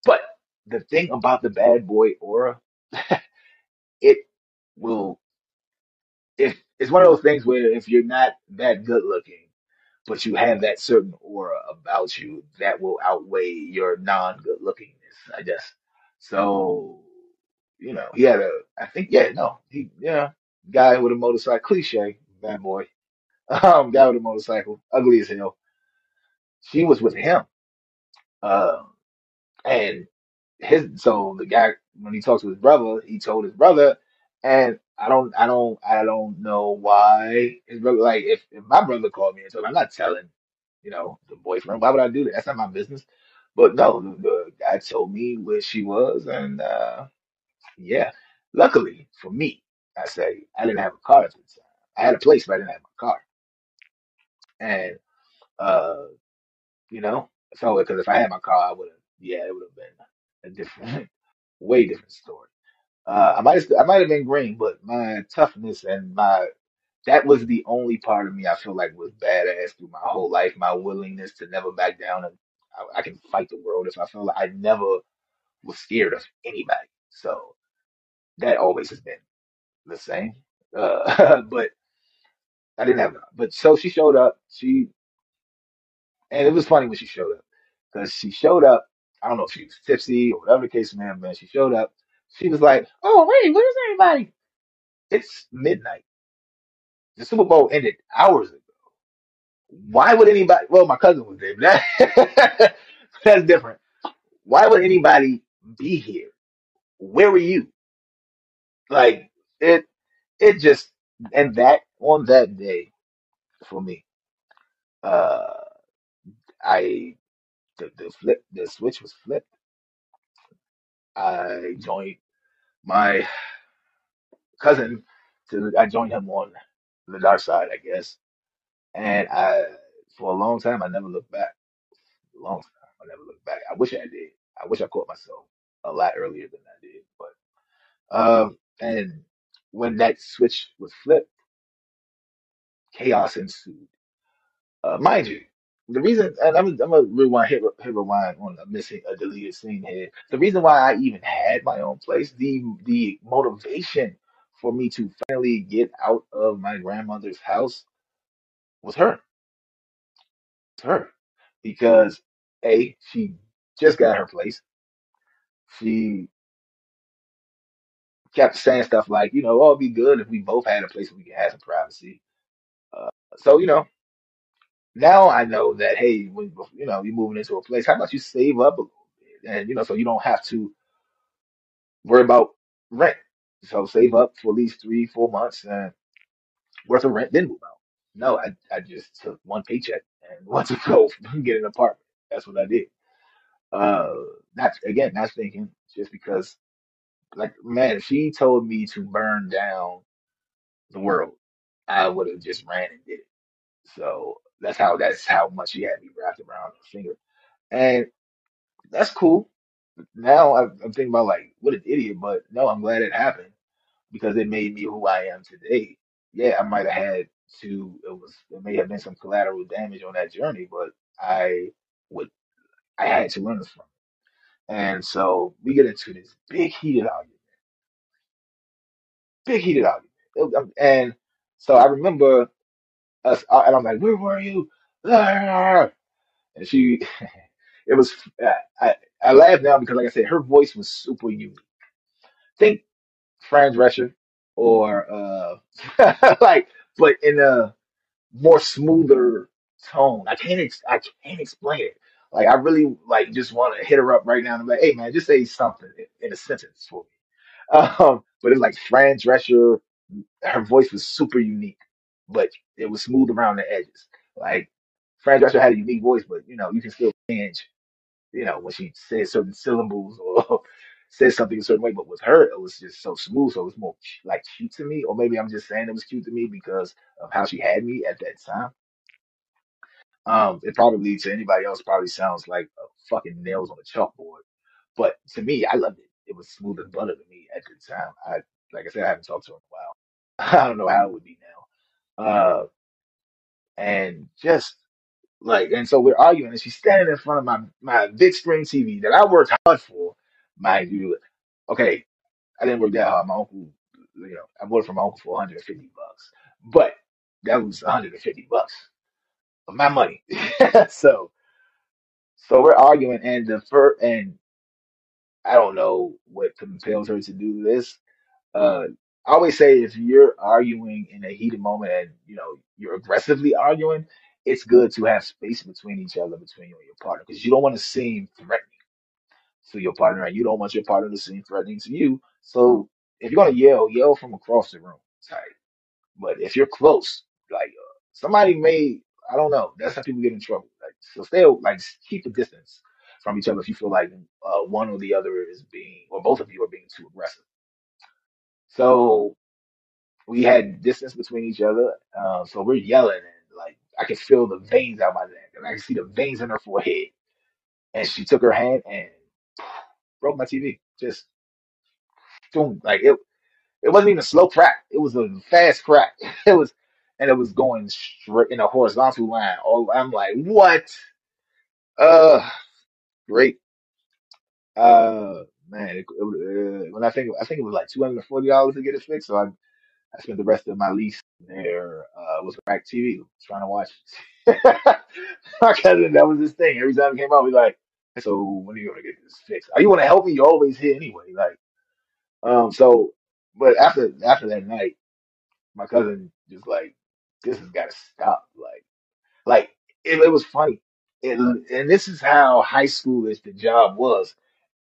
But the thing about the bad boy aura it will if it's one of those things where if you're not that good looking but you have that certain aura about you that will outweigh your non-good lookingness, I guess. So, you know, he had a, I think, yeah, no, he, yeah, guy with a motorcycle, cliche, bad boy, um, guy with a motorcycle, ugly as hell. She was with him. Uh, And his so the guy when he talks to his brother, he told his brother, and I don't I don't I don't know why It's like if, if my brother called me and told me, I'm not telling, you know, the boyfriend. Why would I do that? That's not my business. But no, the, the guy told me where she was, and uh yeah, luckily for me, I say I didn't have a car at the time. I had a place, but I didn't have my car, and uh you know, so because if I had my car, I would have yeah, it would have been a different, way different story. Uh, I might I might have been green, but my toughness and my that was the only part of me I feel like was badass through my whole life. My willingness to never back down and I, I can fight the world if I feel like I never was scared of anybody. So that always has been the same. Uh, but I didn't have, but so she showed up. She and it was funny when she showed up because she showed up. I don't know if she was tipsy or whatever the case may have been. She showed up. She was like, "Oh wait, where's everybody? It's midnight." The Super Bowl ended hours ago. Why would anybody? Well, my cousin was there. But that, that's different. Why would anybody be here? Where were you? Like it. It just and that on that day for me, uh, I the, the flip the switch was flipped. I joined my cousin to I joined him on the dark side, I guess. And I for a long time I never looked back. long time. I never looked back. I wish I did. I wish I caught myself a lot earlier than I did. But um, and when that switch was flipped, chaos ensued. Uh, mind you, the reason, and I'm, I'm gonna rewind, hit, hit rewind on a missing, a deleted scene here. The reason why I even had my own place, the the motivation for me to finally get out of my grandmother's house was her. It's her because a she just got her place. She kept saying stuff like, you know, oh, it'd be good if we both had a place where we could have some privacy. Uh, so, you know, now I know that, hey, when, you know, you're moving into a place, how about you save up a little bit? And, you know, so you don't have to worry about rent. So save up for at least three, four months uh, worth of rent, then move out. No, I, I just took one paycheck and went to go get an apartment. That's what I did. Uh, not, again, not thinking just because, like, man, if she told me to burn down the world, I would have just ran and did it. So that's how that's how much she had me wrapped around her finger, and that's cool. Now I'm, thinking about like what an idiot, but no, I'm glad it happened because it made me who I am today. Yeah, I might have had to. It was it may have been some collateral damage on that journey, but I would I had to learn from it. And so we get into this big heated argument, big heated argument, um, and so I remember us, and I'm like, "Where were you?" And she, it was, I, I I laugh now because, like I said, her voice was super unique. Think Fran Drescher or, uh, like, but in a more smoother tone. I can't, ex- I can't explain it. Like, I really, like, just want to hit her up right now and be like, hey, man, just say something in, a sentence for me. Um, but it's like Fran Drescher, her voice was super unique, but it was smooth around the edges. Like, Fran Drescher had a unique voice, but, you know, you can still change you know, when she said certain syllables or said something a certain way. But with her, it was just so smooth. So it was more like cute to me. Or maybe I'm just saying it was cute to me because of how she had me at that time. Um, it probably to anybody else probably sounds like fucking nails on a chalkboard. But to me, I loved it. It was smooth as butter to me at the time. I, like I said, I haven't talked to her in a while. I don't know how it would be now. Uh, and just Like, and so we're arguing, and she's standing in front of my my big screen TV that I worked hard for, mind you. Okay, I didn't work that hard. My uncle, you know, I bought it from my uncle for 150 bucks, but that was 150 bucks of my money. so, so we're arguing, and the first, and I don't know what compels her to do this, Uh, I always say if you're arguing in a heated moment and you know you're aggressively arguing, it's good to have space between each other, between you and your partner, because you don't want to seem threatening. to your partner, and you don't want your partner to seem threatening to you. So if you're gonna yell, yell from across the room. Type. But if you're close, like uh, somebody may, I don't know. That's how people get in trouble. Like so, stay like keep a distance from each other if you feel like uh, one or the other is being, or both of you are being too aggressive. So we had distance between each other. Uh, so we're yelling and like I can feel the veins out my neck and I can see the veins in her forehead. And she took her hand and broke my TV. Just boom, like it. It wasn't even a slow crack. It was a fast crack. It was, and it was going straight in a horizontal line. Oh, I'm like, what? Uh, great. Uh, man, it, it, uh, when I think, I think it was like two hundred and forty dollars to get it fixed. So I, I spent the rest of my lease there. Uh, was crack TV, trying to watch. my cousin, that was his thing. Every time it came out, we like, so when are you gonna get this fixed? Are you want to help me? You're always here anyway. Like, um, so, but after after that night. my cousin just like, this has got to stop. Like, like it, it was funny. It, and this is how high schoolish the job was.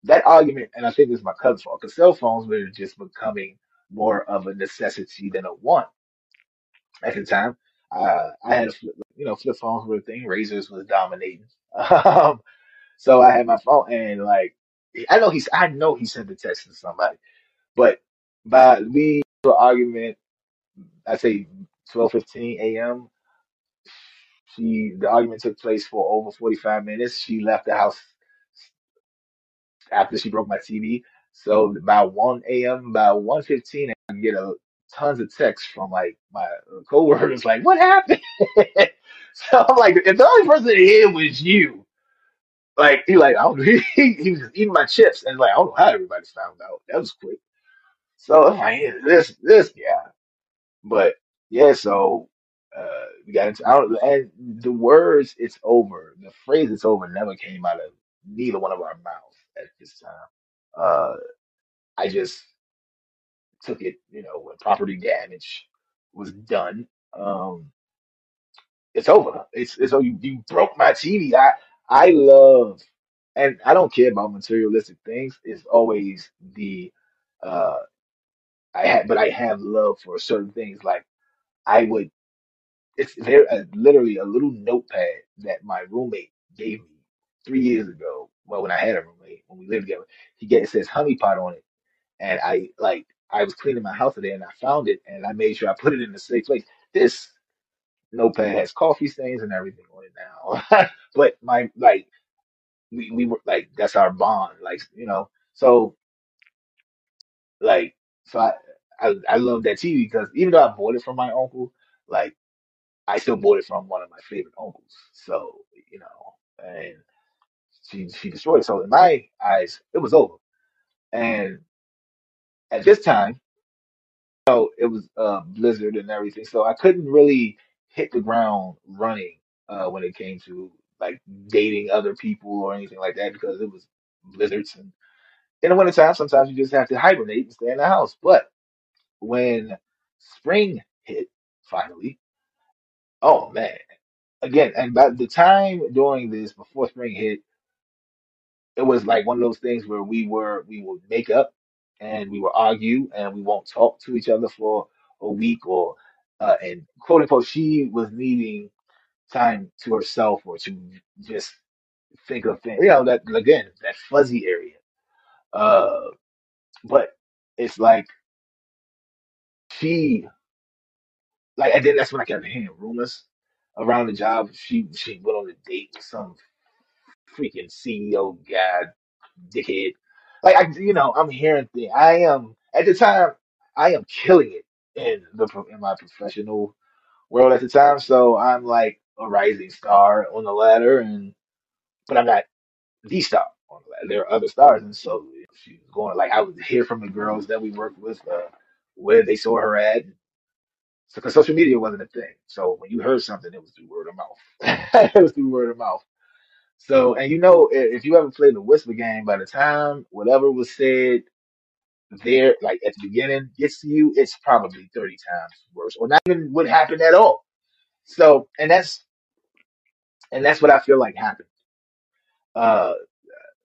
That argument, and I think it's my cousin's fault, because cell phones were just becoming more of a necessity than a want at the time. Uh, I had a flip, you know, flip phones were a thing. Razors was dominating. Um, so I had my phone, and like, I know he's, I know he sent the text to somebody, but by we were argument I say 12:15 a.m. She the argument took place for over 45 minutes. She left the house after she broke my TV. So about 1 a.m. about 1:15, I get a tons of texts from like my coworkers like, "What happened?" so I'm like, if the only person here was you, like he like I don't he, he, was eating my chips and like I don't know how everybody found out. That was quick. So I'm like, yeah, this this guy. But yeah, so uh, we got into I don't, and the words "it's over," the phrase "it's over" never came out of neither one of our mouths at this time. Uh, I just took it, you know, when property damage was done. Um, it's over. It's it's oh you, you broke my TV. I I love, and I don't care about materialistic things. It's always the uh I have but I have love for certain things. Like I would. It's there, uh, literally a little notepad that my roommate gave me three years ago. Well, when I had a roommate, when we lived together, he get it says honey pot on it, and I like I was cleaning my house today and I found it and I made sure I put it in the safe place. This notepad has coffee stains and everything on it now, but my like we, we were like that's our bond, like you know. So like so I I, I love that TV because even though I bought it from my uncle, like. I still bought it from one of my favorite uncles. So, you know, and she she destroyed. So in my eyes, it was over. And at this time, so it was uh blizzard and everything. So I couldn't really hit the ground running uh when it came to like dating other people or anything like that because it was blizzards and in the wintertime sometimes you just have to hibernate and stay in the house. But when spring hit finally, oh man. again, and by the time during this, before spring hit, it was like one of those things where we were we would make up and we would argue and we won't talk to each other for a week or uh, and quote unquote she was needing time to herself or to just think of things, you know, that again that fuzzy area. Uh, but it's like she like and then that's when I kept hearing rumors around the job. She she went on a date with some freaking CEO guy, dickhead. Like I, you know, I'm hearing things. I am at the time, I am killing it in the in my professional world at the time. So I'm like a rising star on the ladder, and but I'm not the star on the ladder. There are other stars, and so she's going like I would hear from the girls that we worked with uh, where they saw her at. So, because social media wasn't a thing. So when you heard something, it was through word of mouth. it was through word of mouth. So, and you know, if you ever played the whisper game, by the time whatever was said there, like at the beginning, gets to you, it's probably 30 times worse, or not even what happened at all. So, and that's, and that's what I feel like happened. Uh,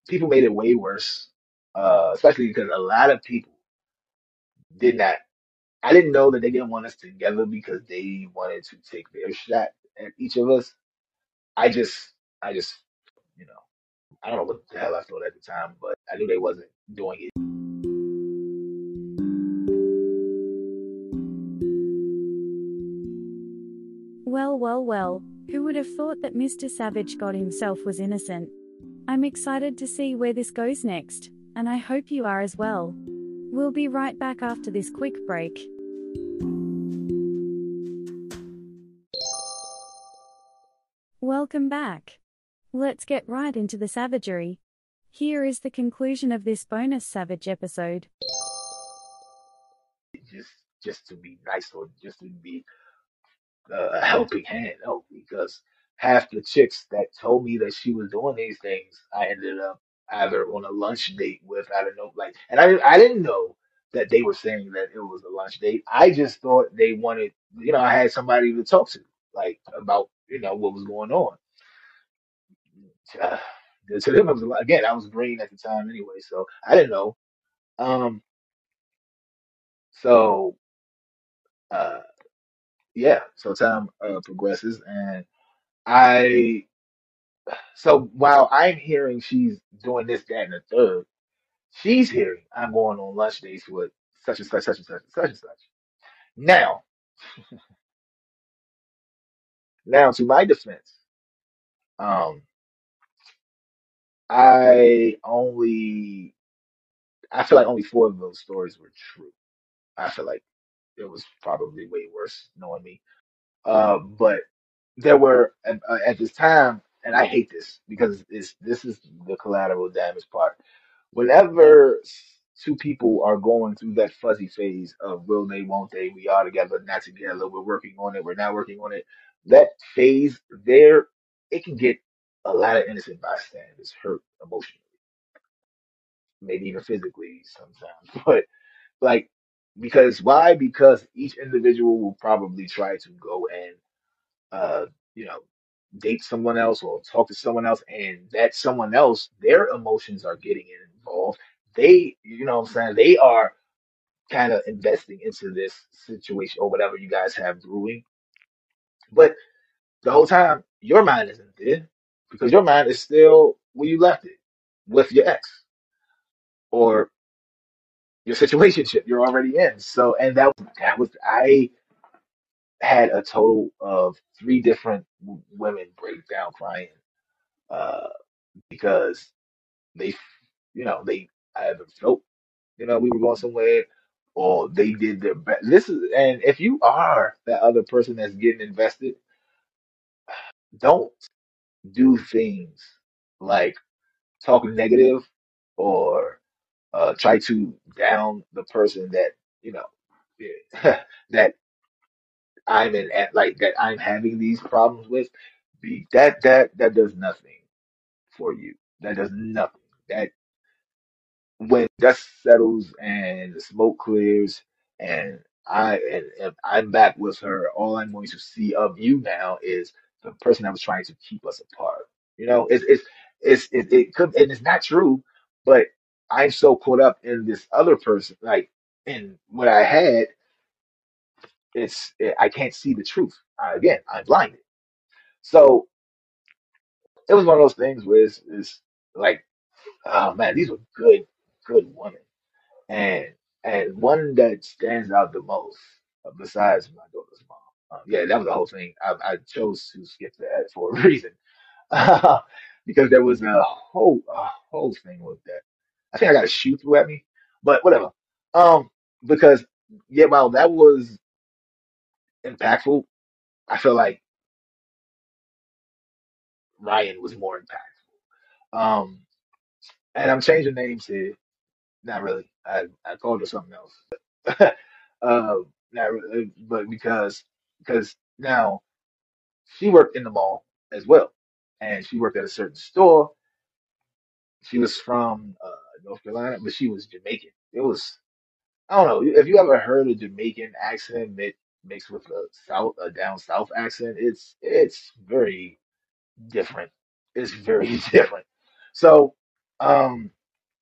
people made it way worse, uh, especially because a lot of people did not. I didn't know that they didn't want us together because they wanted to take their shot at each of us. I just, I just, I don't know what the hell I thought at the time, but I knew they wasn't doing it. Well, well, well, who would have thought that Mr. Savage God himself was innocent? I'm excited to see where this goes next, and I hope you are as well. We'll be right back after this quick break. Welcome back. Let's get right into the savagery. Here is the conclusion of this bonus Savage episode. Just, just to be nice or just to be uh, a helping hand, no, because half the chicks that told me that she was doing these things, I ended up either on a lunch date with, I don't know, like, and I, I didn't know that they were saying that it was a lunch date. I just thought they wanted, you know, I had somebody to talk to, like, about, you know, what was going on. Uh, to them, it was a lot. Again, I was green at the time anyway, so I didn't know. Um, so, uh, yeah, so time uh, progresses, and I So while I'm hearing she's doing this, that, and the third, she's hearing I'm going on lunch dates with such and such, such and such, and such and such. Now, now to my defense, um, I only I feel like only four of those stories were true. I feel like it was probably way worse knowing me. Uh, but there were at, uh, at this time, and I hate this because this is the collateral damage part whenever two people are going through that fuzzy phase of will they, won't they, we are together, not together, we're working on it, we're not working on it, that phase there, it can get a lot of innocent bystanders hurt emotionally, maybe even physically sometimes. But like, because why? Because each individual will probably try to go and, uh, you know, date someone else or talk to someone else, and that someone else, their emotions are getting involved. They, you know what I'm saying? They are kind of investing into this situation or whatever you guys have brewing. But the whole time, your mind isn't there because your mind is still where you left it with your ex or your situationship you're already in. So, and that, that was, I had a total of three different w- women break down crying, uh, because they, you know, they either felt, you know, we were going somewhere or they did their best. This is, and if you are that other person that's getting invested, don't do things like talk negative or uh, try to down the person that, you know, that I'm in, like that I'm having these problems with. Be that that that does nothing for you. That does nothing. That when dust settles and the smoke clears and I and, and I'm back with her, all I'm going to see of you now is the person that was trying to keep us apart. You know, it's it's it's it, it could and it's not true, but I'm so caught up in this other person, like in what I had, it's I can't see the truth. Again, I'm blinded. So it was one of those things where it's, it's like, oh man, these were good, good women. And and one that stands out the most, besides my daughter's mom, uh, yeah, that was the whole thing. I, I chose to skip that for a reason, because there was a whole a whole thing with that. I think I got a shoe through at me, but whatever. Um, because yeah, while that was impactful, I feel like Ryan was more impactful. Um, and I'm changing names here. Not really. I I called her something else. um, not really, but because because now. she worked in the mall as well, and she worked at a certain store. She was from uh, North Carolina, but she was Jamaican. It was I don't know if you ever heard a Jamaican accent mi- mixed with a south a down south accent. It's it's very different. It's very different. So Um,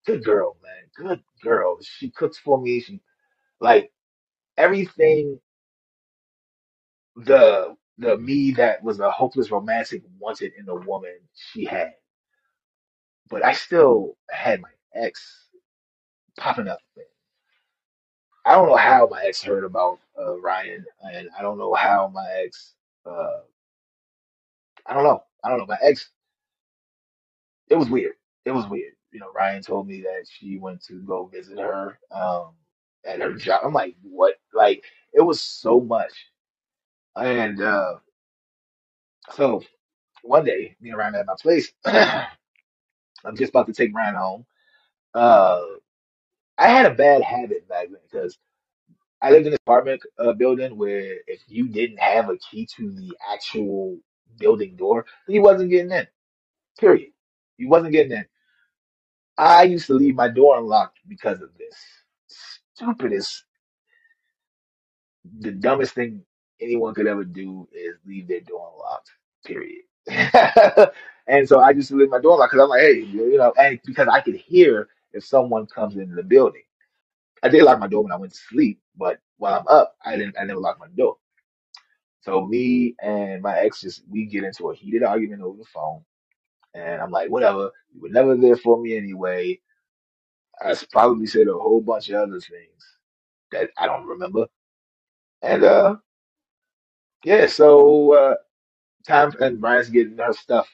good girl, man. Good girl. She cooks for me. She like everything the the me that was a hopeless romantic wanted in the woman she had. But I still had my ex popping up. I don't know how my ex heard about uh, Ryan, and I don't know how my ex. Uh, I don't know. I don't know. My ex. It was weird. It was weird. You know, Ryan told me that she went to go visit her um, at her job. I'm like, what? Like, it was so much. And uh, so one day, me and Ryan at my place. I'm just about to take Ryan home. Uh, I had a bad habit back then because I lived in this apartment uh, building where if you didn't have a key to the actual building door, you wasn't getting in. Period. You wasn't getting in. I used to leave my door unlocked because of this. Stupidest, the dumbest thing anyone could ever do is leave their door unlocked. Period. and so I just leave my door unlocked because I'm like, hey, you know, and because I could hear if someone comes into the building. I did lock my door when I went to sleep, but while I'm up, I didn't. I never locked my door. So me and my ex just we get into a heated argument over the phone, and I'm like, whatever. You were never there for me anyway. I probably said a whole bunch of other things that I don't remember. And uh, yeah. So uh, time and Ryan's getting her stuff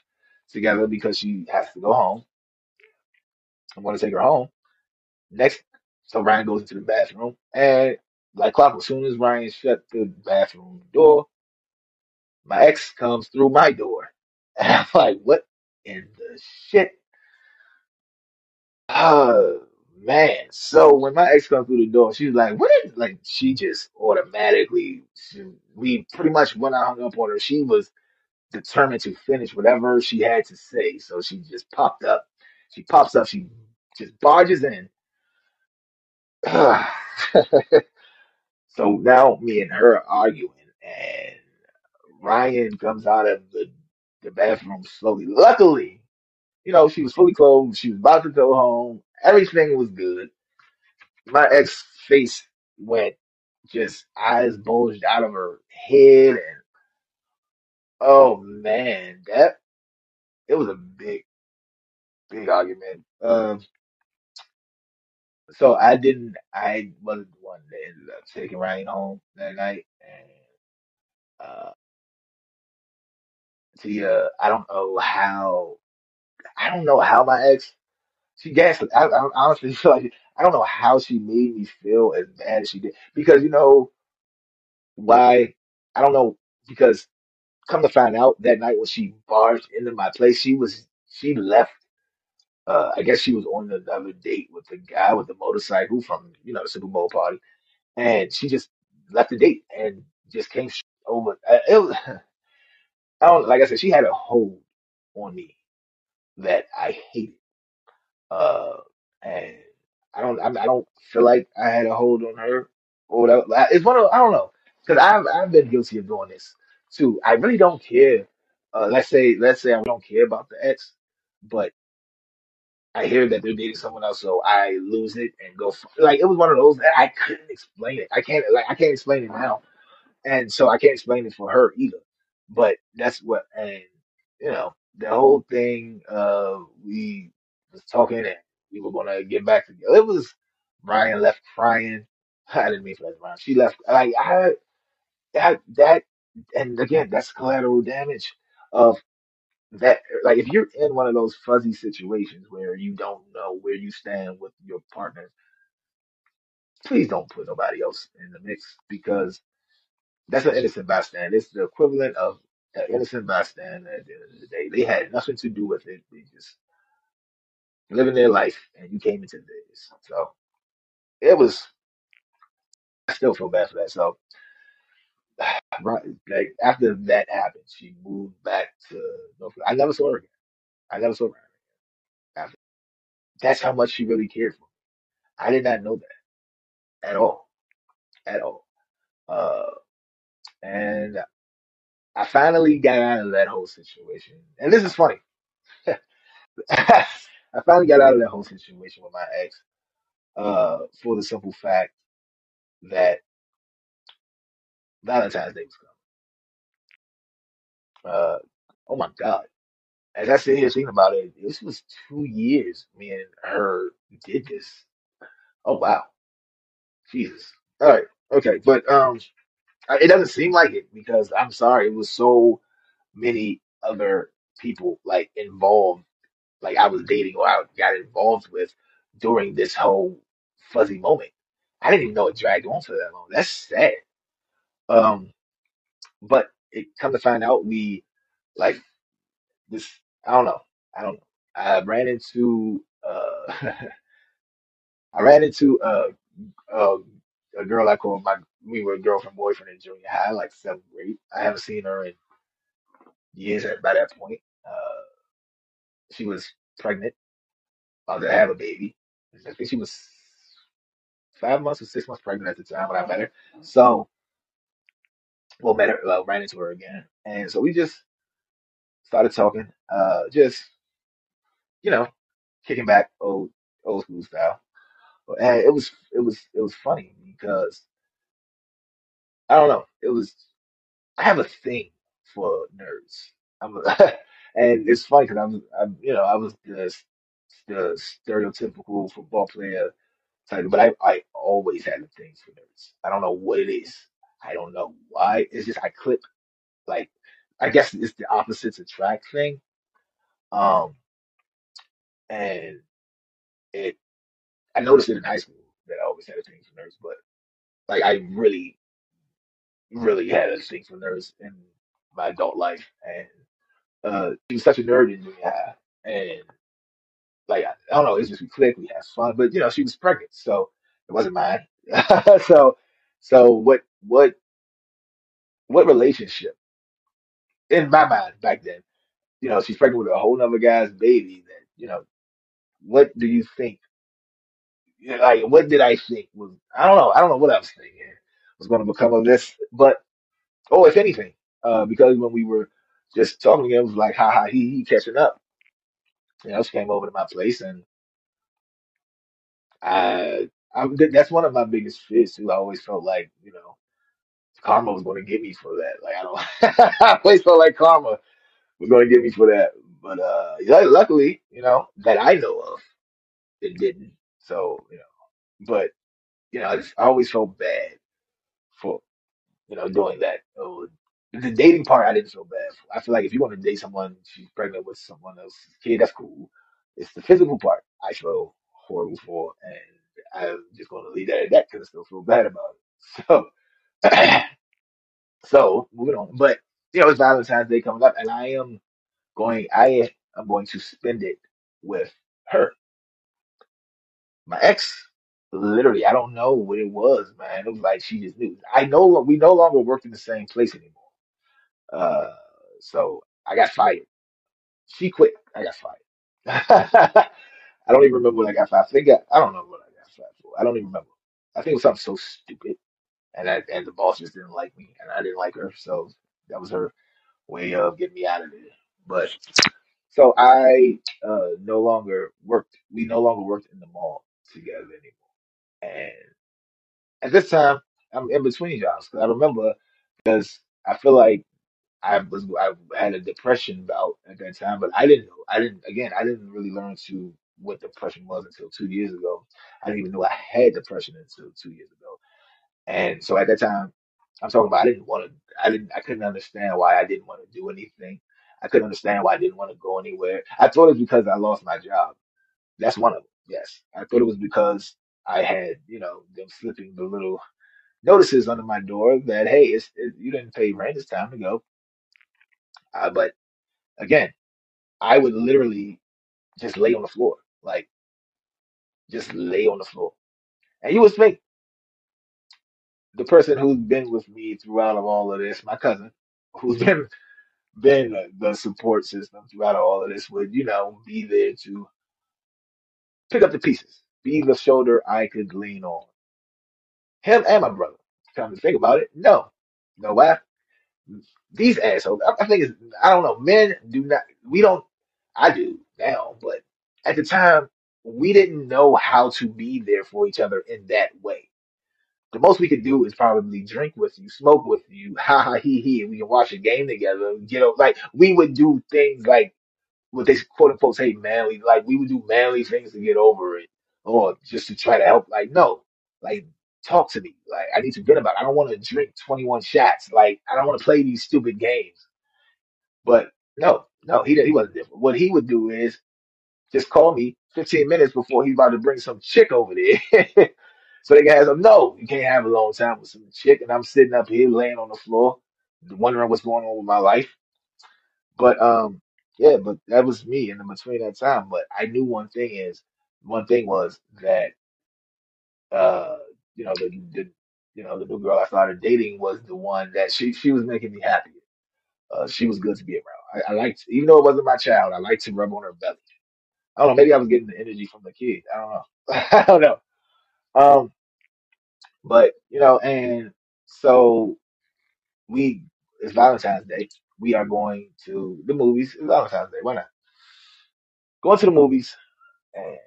together because she has to go home. I'm going to take her home next. So Ryan goes into the bathroom, and like clockwork, as soon as Ryan shut the bathroom door, my ex comes through my door. And I'm like, what in the shit? Man. So when my ex comes through the door, she was like, what is like she just automatically she, we pretty much when I hung up on her, she was determined to finish whatever she had to say. So she just popped up. She pops up, she just barges in. so now me and her are arguing and Ryan comes out of the, the bathroom slowly. Luckily, you know, she was fully clothed. She was about to go home. Everything was good. My ex face went just eyes bulged out of her head, and oh man, that it was a big, big argument. Um, so I didn't, I wasn't the one that ended up taking Ryan home that night, and uh, Tia, I don't know how, I don't know how my ex. She gaslit. I, I honestly feel like I don't know how she made me feel as bad as she did because you know why I don't know because come to find out that night when she barged into my place, she was she left. Uh, I guess she was on another date with the guy with the motorcycle from you know the Super Bowl party, and she just left the date and just came over. Uh, It was, I don't like I said, she had a hold on me that I hated. Uh, and I don't, I, I don't feel like I had a hold on her or whatever. It's one of, I don't know, because I've, I've been guilty of doing this too. I really don't care. Uh, let's say, let's say I don't care about the ex, but I hear that they're dating someone else, so I lose it and go. like it was one of those that I couldn't explain it. I can't, like, I can't explain it now and so I can't explain it for her either. But that's what, and you know, the whole thing. Uh, we was talking and we were gonna get back together. It was Ryan left crying. I didn't mean for that, Ryan. She left. Like I, that, that, and again, that's collateral damage of that. Like if you're in one of those fuzzy situations where you don't know where you stand with your partner, please don't put nobody else in the mix because That's an innocent bystander. It's the equivalent of an innocent bystander at the end of the day. They had nothing to do with it. They just living their life and you came into this. So it was I still feel bad for that. So right like after that happened, she moved back to North I never saw her again. I never saw her after that's how much she really cared for me. I did not know that at all. At all. Uh and I finally got out of that whole situation. And this is funny. I finally got out of that whole situation with my ex, uh, for the simple fact that Valentine's Day was coming. Uh, oh my God. As I sit here thinking about it, this was two years me and her did this. Oh wow. Jesus. All right. Okay. But um it doesn't seem like it because I'm sorry, it was so many other people like involved, like I was dating or I got involved with during this whole fuzzy moment. I didn't even know it dragged on for that long. That's sad. Um, but it come to find out we like this I don't know. I don't. I ran into uh I ran into uh, uh a girl I called my we were girlfriend boyfriend in junior high, like seventh grade. I haven't seen her in years at by that point. Uh she was pregnant, about to have a baby. I think she was five months or six months pregnant at the time when I met her. So well met her well, ran into her again. And so we just started talking, uh just, you know, kicking back old old school style. And it was it was it was funny because I don't know. It was I have a thing for nerds. I'm a, and it's funny because I'm I'm you know I was the the stereotypical football player type, but I I always had a thing for nerds. I don't know what it is. I don't know why. It's just I click like I guess it's the opposites attract thing. Um, and it I noticed it in high school that I always had a thing for nerds, but like I really really had a thing for nerds in my adult life, and uh, she was such a nerd in junior high, and like I, I don't know, it's just we clicked, we had fun, but you know she was pregnant, so it wasn't mine. so so what what what relationship in my mind back then, you know, she's pregnant with a whole other guy's baby. That you know, what do you think? Like what did I think was? I don't know. I don't know what I was thinking was going to become of this, but oh, if anything, uh, because when we were just talking, it was like ha ha he he catching up. You know, she came over to my place and I, I that's one of my biggest fears too. I always felt like, you know, karma was going to get me for that. Like I don't, I always felt like karma was going to get me for that. But uh, luckily, you know, that I know of, it didn't. So, you know, but you know, I, just, I always felt bad for you know doing that. The dating part, I didn't feel bad. For. I feel like if you want to date someone, she's pregnant with someone else's kid, that's cool. It's the physical part I feel horrible for, and I'm just going to leave that at that because I still feel bad about it. So, so moving on. But you know, it's Valentine's Day coming up, and I am going. I am going to spend it with her, my ex. Literally, I don't know what it was, man. It was like she just knew. I know we no longer worked in the same place anymore. Uh, so I got fired. She quit. I got fired. I don't even remember what I got fired. I think I, I don't know what I got fired for. I don't even remember. I think it was something so stupid, and I, and the boss just didn't like me, and I didn't like her, so that was her way of getting me out of there. But so I uh, no longer worked. We no longer worked in the mall together anymore. And at this time, I'm in between jobs. 'cause I remember because I feel like I was I had a depression bout at that time, but I didn't know. I didn't again. I didn't really learn to what depression was until two years ago. I didn't even know I had depression until two years ago. And so at that time, I'm talking about I didn't want to. I didn't. I couldn't understand why I didn't want to do anything. I couldn't understand why I didn't want to go anywhere. I thought it was because I lost my job. That's one of them. Yes, I thought it was because I had, you know, them slipping the little notices under my door that hey, it's it, you didn't pay rent. It's time to go. Uh, but again. I would literally just lay on the floor, like just lay on the floor. And you would think the person who's been with me throughout of all of this, my cousin, who's been been the support system throughout all of this, would you know be there to pick up the pieces, be the shoulder I could lean on. Him and my brother. Come to think about it, no, no why? These assholes. I, I think it's I don't know. Men do not. We don't. I do now, but at the time, we didn't know how to be there for each other in that way. The most we could do is probably drink with you, smoke with you, ha ha he he, we can watch a game together. You know, like we would do things like what they quote unquote say manly, like we would do manly things to get over it or just to try to help. Like, no, like talk to me. Like I need to get about it. I don't want to drink 21 shots. Like I don't want to play these stupid games. But no, no, he he wasn't different. What he would do is just call me 15 minutes before he's about to bring some chick over there. so they can have some. No, you can't have a long time with some chick. And I'm sitting up here laying on the floor, wondering what's going on with my life. But um, yeah, but that was me in the between that time. But I knew one thing is one thing was that uh, you know, the the you know, the new girl I started dating was the one that she she was making me happy. Uh, she was good to be around. I, I liked, even though it wasn't my child, I liked to rub on her belly. I don't know, maybe I was getting the energy from the kid. I don't know. I don't know. Um, but you know, and so we it's Valentine's Day. We are going to the movies. It's Valentine's Day. Why not? Going to the movies and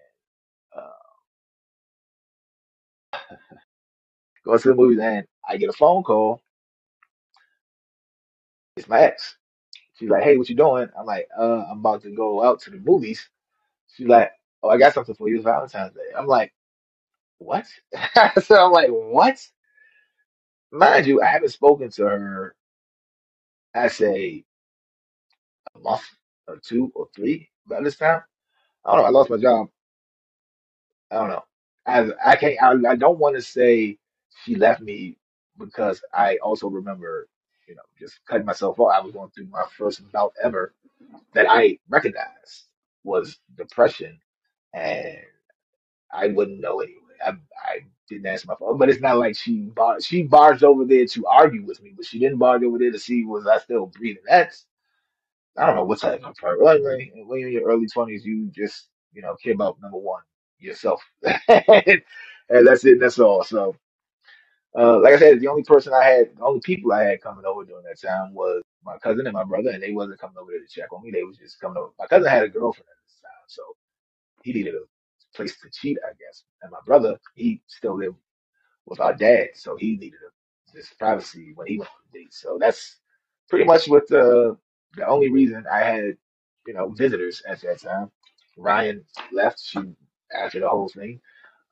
going to the movies, and I get a phone call. It's my ex. She's like, "Hey, what you doing?" I'm like, "Uh, I'm about to go out to the movies." She's like, "Oh, I got something for you. It's Valentine's Day." I'm like, "What?" so I'm like, "What?" Mind you, I haven't spoken to her. I say a month or two or three by this time. I don't know. I lost my job. I don't know. I I can't. I, I don't want to say she left me because I also remember, you know, just cutting myself off. I was going through my first bout ever that I recognized was depression, and I wouldn't know anyway. I I didn't answer my phone, but it's not like she bar she barged over there to argue with me, but she didn't barge over there to see was I still breathing. That's I don't know what type of part. Anyway, when you're in your early twenties, you just you know care about number one yourself, and that's it. That's all. So, uh, like I said, the only person I had, the only people I had coming over during that time was my cousin and my brother, and they wasn't coming over there to check on me. They was just coming over. My cousin had a girlfriend at this time, so he needed a place to cheat, I guess. And my brother, he still lived with our dad, so he needed a, privacy when he went on dates. So that's pretty much what the the only reason I had, you know, visitors at that time. Ryan left. She after the whole thing.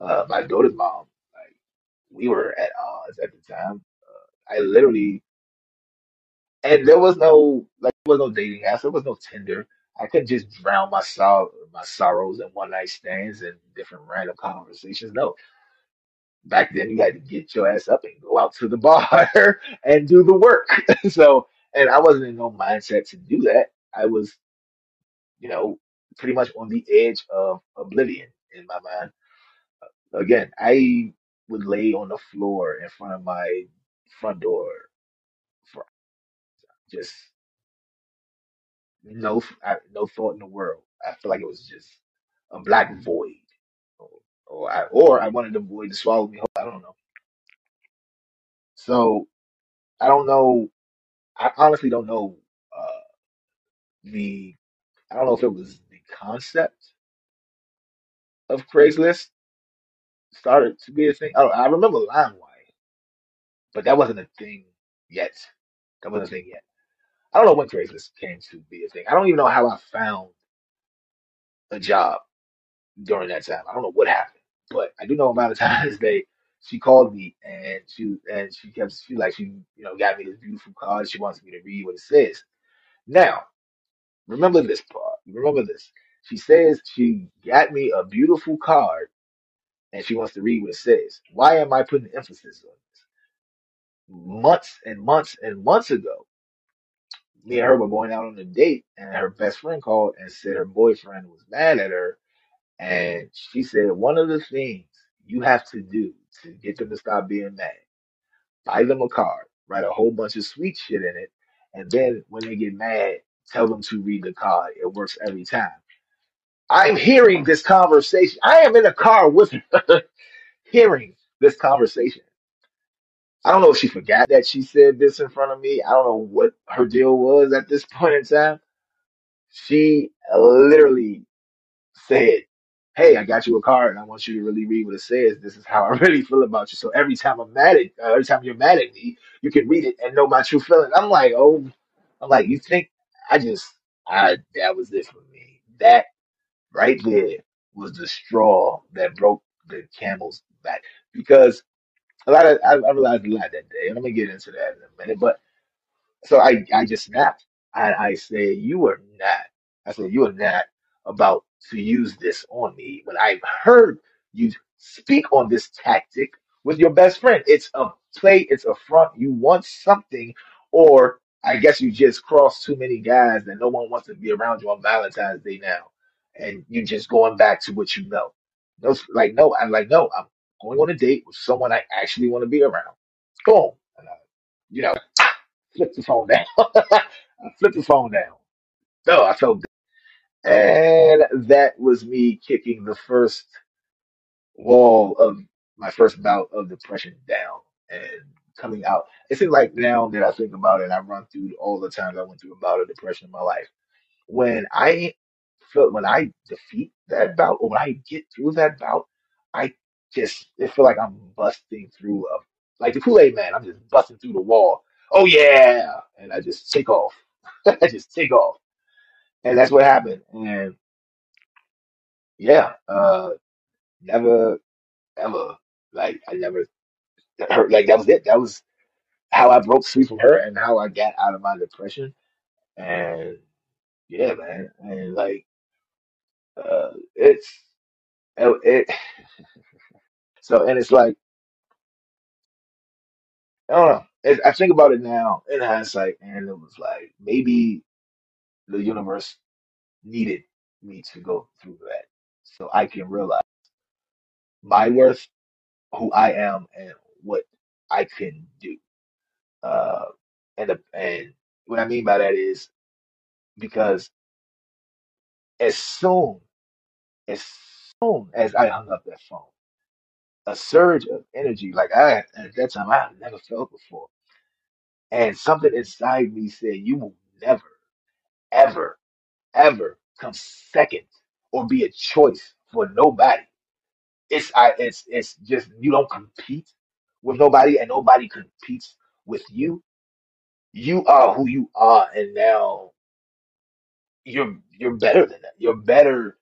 Uh, my daughter's mom, like we were at odds at the time. I literally, and there was no like there was no dating apps. There was no Tinder. I couldn't just drown my sorrow, my sorrows in one night stands and different random conversations. No, back then you had to get your ass up and go out to the bar and do the work. So, and I wasn't in no mindset to do that. I was, you know, pretty much on the edge of oblivion in my mind. Again, I would lay on the floor in front of my front door for just no, I, no thought in the world. I feel like it was just a black void, or, or I, or I wanted the void to swallow me whole. I don't know. So I don't know. I honestly don't know uh, the. I don't know if it was the concept of Craigslist started to be a thing. I, don't, I remember LimeWire, but that wasn't a thing yet. That wasn't a thing yet. I don't know when Craigslist came to be a thing. I don't even know how I found a job during that time. I don't know what happened, but I do know on Valentine's Day she called me and she and she kept she like she you know got me this beautiful card. She wants me to read what it says. Now remember this part. Remember this. She says she got me a beautiful card and she wants to read what it says. Why am I putting emphasis on this? Months and months and months ago, me and her were going out on a date, and her best friend called and said her boyfriend was mad at her, and she said one of the things you have to do to get them to stop being mad, buy them a card, write a whole bunch of sweet shit in it, and then when they get mad, tell them to read the card. It works every time. I'm hearing this conversation. I am in a car with her, hearing this conversation. I don't know if she forgot that she said this in front of me. I don't know what her deal was at this point in time. She literally said, Hey, I got you a card and I want you to really read what it says. This is how I really feel about you. So every time I'm mad at, uh, every time you're mad at me, you can read it and know my true feelings. I'm like, oh, I'm like, you think I just, I, that was it for me. That right there was the straw that broke the camel's back because a lot of, I, I realized a lot that day and I'm gonna get into that in a minute, but so I, I just snapped. I, I said, you are not. I said, you are not about to use this on me when I've heard you speak on this tactic with your best friend. It's a play, it's a front. You want something, or I guess you just crossed too many guys that no one wants to be around you on Valentine's Day now. And you just going back to what you know. No, like, no, I'm like, no, I'm going on a date with someone I actually want to be around. Boom. And I, you know flip the phone down. I flipped the phone down. No, I felt good. And that was me kicking the first wall of my first bout of depression down and coming out. It seems like now that I think about it, I run through all the times I went through a bout of depression in my life. When I when I defeat that bout or when I get through that bout, I just it feel like I'm busting through a like the Kool-Aid man. I'm just busting through the wall. Oh yeah, and I just take off. I just take off, and that's what happened. And yeah, uh, never ever like I never hurt. Like that was it. That was how I broke free from her and how I got out of my depression. And yeah, man, and like uh, it's it, it so and it's like. I don't know. It, I think about it now in hindsight, and it was like maybe the universe needed me to go through that so I can realize my worth, who I am, and what I can do. Uh, and and what I mean by that is because as soon as soon as I hung up that phone, a surge of energy like I at that time I had never felt before, and something inside me said, "You will never, ever." ever come second or be a choice for nobody. It's I it's it's just you don't compete with nobody and nobody competes with you. You are who you are and now you're you're better than that. You're better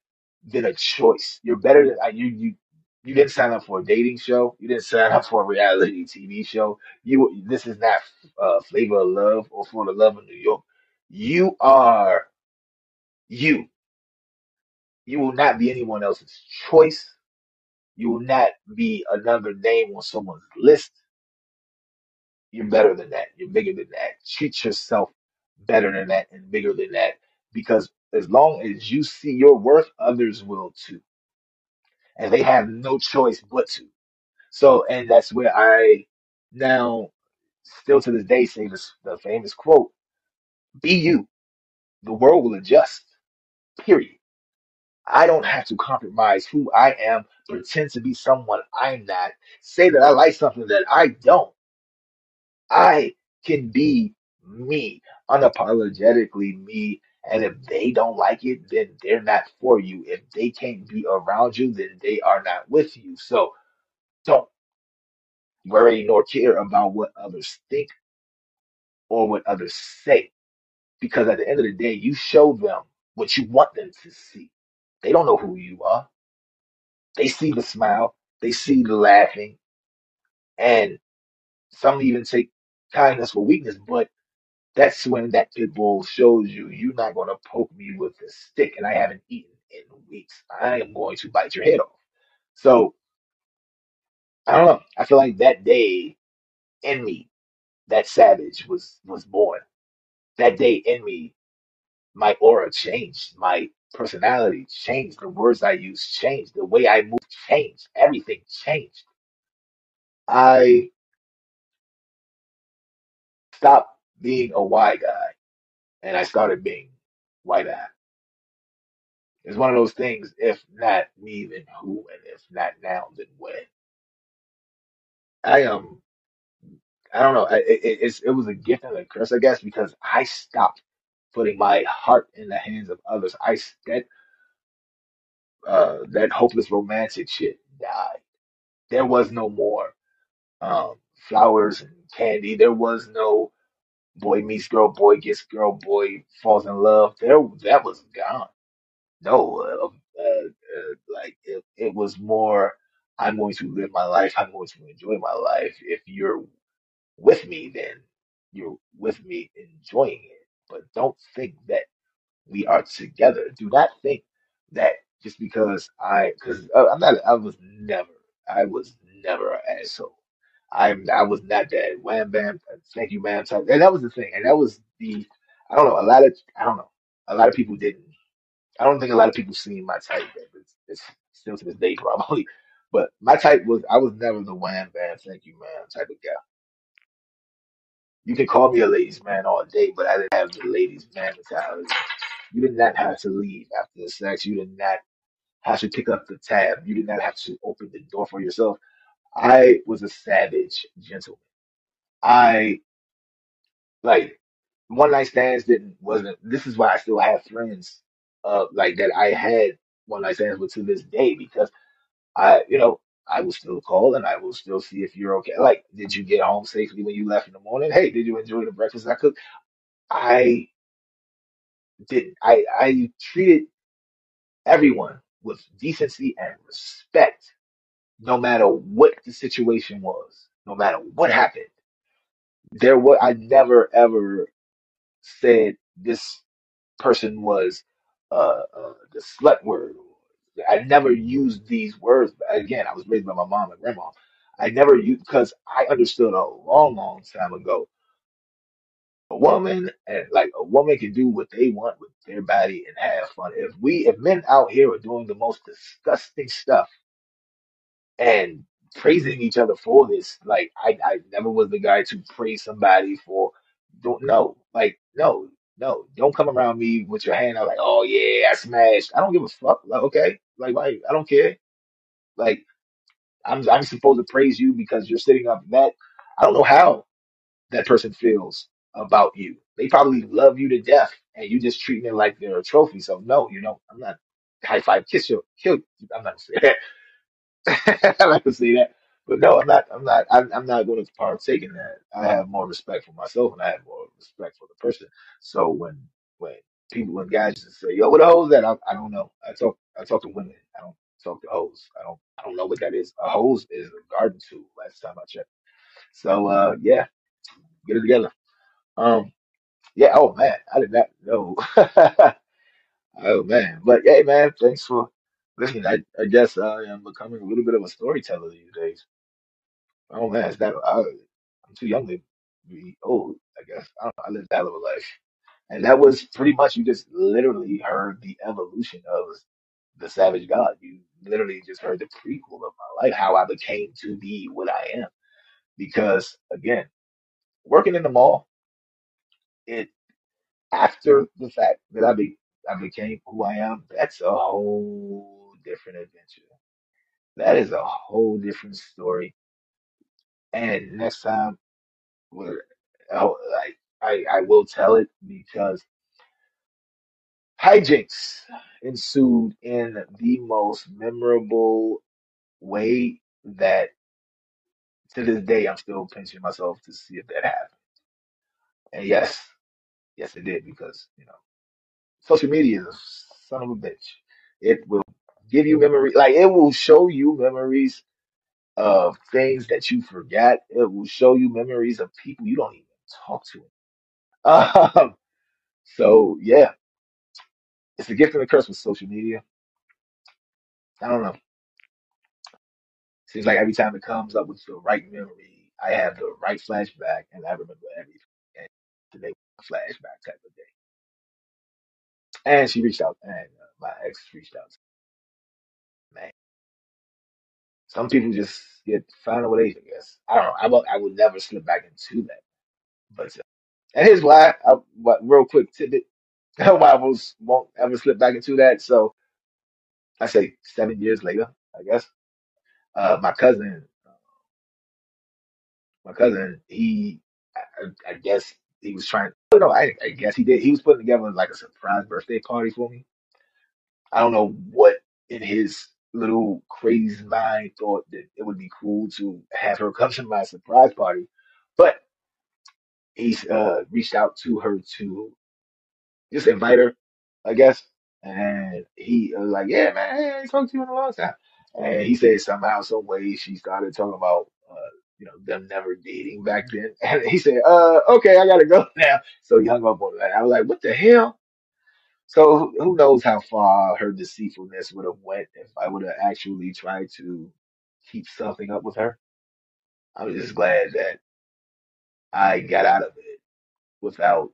than a choice. You're better than uh, you you you didn't sign up for a dating show. You didn't sign up for a reality TV show. You this is not uh, Flavor of Love or For the Love of New York. You are you You will not be anyone else's choice. You will not be another name on someone's list. You're better than that. You're bigger than that. Treat yourself better than that and bigger than that because as long as you see your worth, others will too. And they have no choice but to. So, and that's where I now still to this day say this, the famous quote, be you. The world will adjust. Period. I don't have to compromise who I am, pretend to be someone I'm not, say that I like something that I don't. I can be me, unapologetically me. And if they don't like it, then they're not for you. If they can't be around you, then they are not with you. So don't worry nor care about what others think or what others say. Because at the end of the day, you show them what you want them to see. They don't know who you are. They see the smile, they see the laughing, and some even take kindness for weakness. But that's when that pit bull shows you you're not going to poke me with a stick, and I haven't eaten in weeks. I am going to bite your head off. So I don't know. I feel like that day in me, that savage was was born. That day in me, my aura changed, my personality changed, the words I use changed, the way I move changed, everything changed. I stopped being a why guy and I started being white eye. It's one of those things, if not me, then who? And if not now, then when? I um, I don't know. I, it, it- it's, it was a gift and a curse, I guess, because I stopped putting my heart in the hands of others. I stepped Uh, that hopeless romantic shit died. There was no more um, flowers and candy. There was no boy meets girl, boy gets girl, boy falls in love. There, that was gone. No, uh, uh, uh, like it, it was more. I'm going to live my life. I'm going to enjoy my life. If you're with me, then you're with me enjoying it. But don't think that we are together. Do not think that just because I, because I'm not, I was never, I was never an asshole. I'm, I was not that wham bam, thank you, ma'am type. And that was the thing. And that was the, I don't know, a lot of, I don't know, a lot of people didn't. I don't think a lot of people seen my type. It's, it's still to this day probably. But my type was, I was never the wham bam, thank you, ma'am type of guy. You can call me a ladies man all day, but I didn't have the ladies man mentality. You did not have to leave after the sex. You did not have to pick up the tab. You did not have to open the door for yourself. I was a savage gentleman. I like one night stands didn't wasn't. This is why I still have friends, uh, like that I had one night stands with to this day because I, you know, I will still call and I will still see if you're okay. Like, did you get home safely when you left in the morning? Hey, did you enjoy the breakfast I cooked? I did. I I treated everyone with decency and respect, no matter what the situation was, no matter what happened. There was I never ever said this person was uh, uh the slut word. I never used these words. Again, I was raised by my mom and grandma. I never used because I understood a long, long time ago. A woman and like a woman can do what they want with their body and have fun. If we, if men out here are doing the most disgusting stuff and praising each other for this. Like I, I never was the guy to praise somebody for don't know. Like no, no, don't come around me with your hand out like, oh yeah, I smashed. I don't give a fuck. Like okay, like why? I don't care. Like I'm I'm supposed to praise you because you're sitting up that. I don't know how that person feels about you. They probably love you to death, and you just treating it like they're a trophy. So no, you know, I'm not high five, kiss your, kill. I'm not. I like to say that, but no, I'm not. I'm not. I'm, I'm not going to partake in that. I have more respect for myself, and I have more respect for the person. So when when people when guys just say, "Yo, what a hose that?" I, I don't know. I talk. I talk to women. I don't talk to hoes. I don't. I don't know what that is. A hose is a garden tool. Last time I checked. So uh, yeah, get it together. Um, yeah. Oh man, I did not know. Oh man, but hey man, thanks for listening. I, I guess I am becoming a little bit of a storyteller these days. Oh man, it's that I, I'm too young to be old. I guess I don't know, I lived that little life, and that was pretty much you just literally heard the evolution of the Savage God. You literally just heard the prequel of my life, how I became to be what I am. Because again, working in the mall, it after the fact that I be I became who I am, that's a whole different adventure. That is a whole different story. And next time, we're, oh, like I, I will tell it because hijinks ensued in the most memorable way that to this day I'm still pinching myself to see if that happened. And yes, yes it did because you know social media is a son of a bitch. It will give you memory, like it will show you memories of things that you forgot. It will show you memories of people you don't even talk to. Um, so yeah, it's a gift and a curse with social media. I don't know. Seems like every time it comes up with the right memory, I have the right flashback and I remember everything. And today was a flashback type of day. And she reached out, and uh, my ex reached out. Some people just get final with age, I guess. I don't know. I will, I would never slip back into that. But uh, and here's why. I, what real quick tidbit. why I was, won't ever slip back into that. So I say seven years later, I guess. Uh, my cousin, my cousin, he, I, I guess he was trying. Know. I, I guess he did. He was putting together like a surprise birthday party for me. I don't know what in his little crazy mind thought that it would be cool to have her come to my surprise party. But he's uh reached out to her to just invite her, I guess. And he was like, Yeah, man, I ain't talked to you in a long time. And he said somehow, some way she started talking about uh, you know, them never dating back then. And he said, uh, okay, I gotta go now. So he hung up on that. I was like, what the hell? So who knows how far her deceitfulness would have went if I would have actually tried to keep something up with her. I was just glad that I got out of it without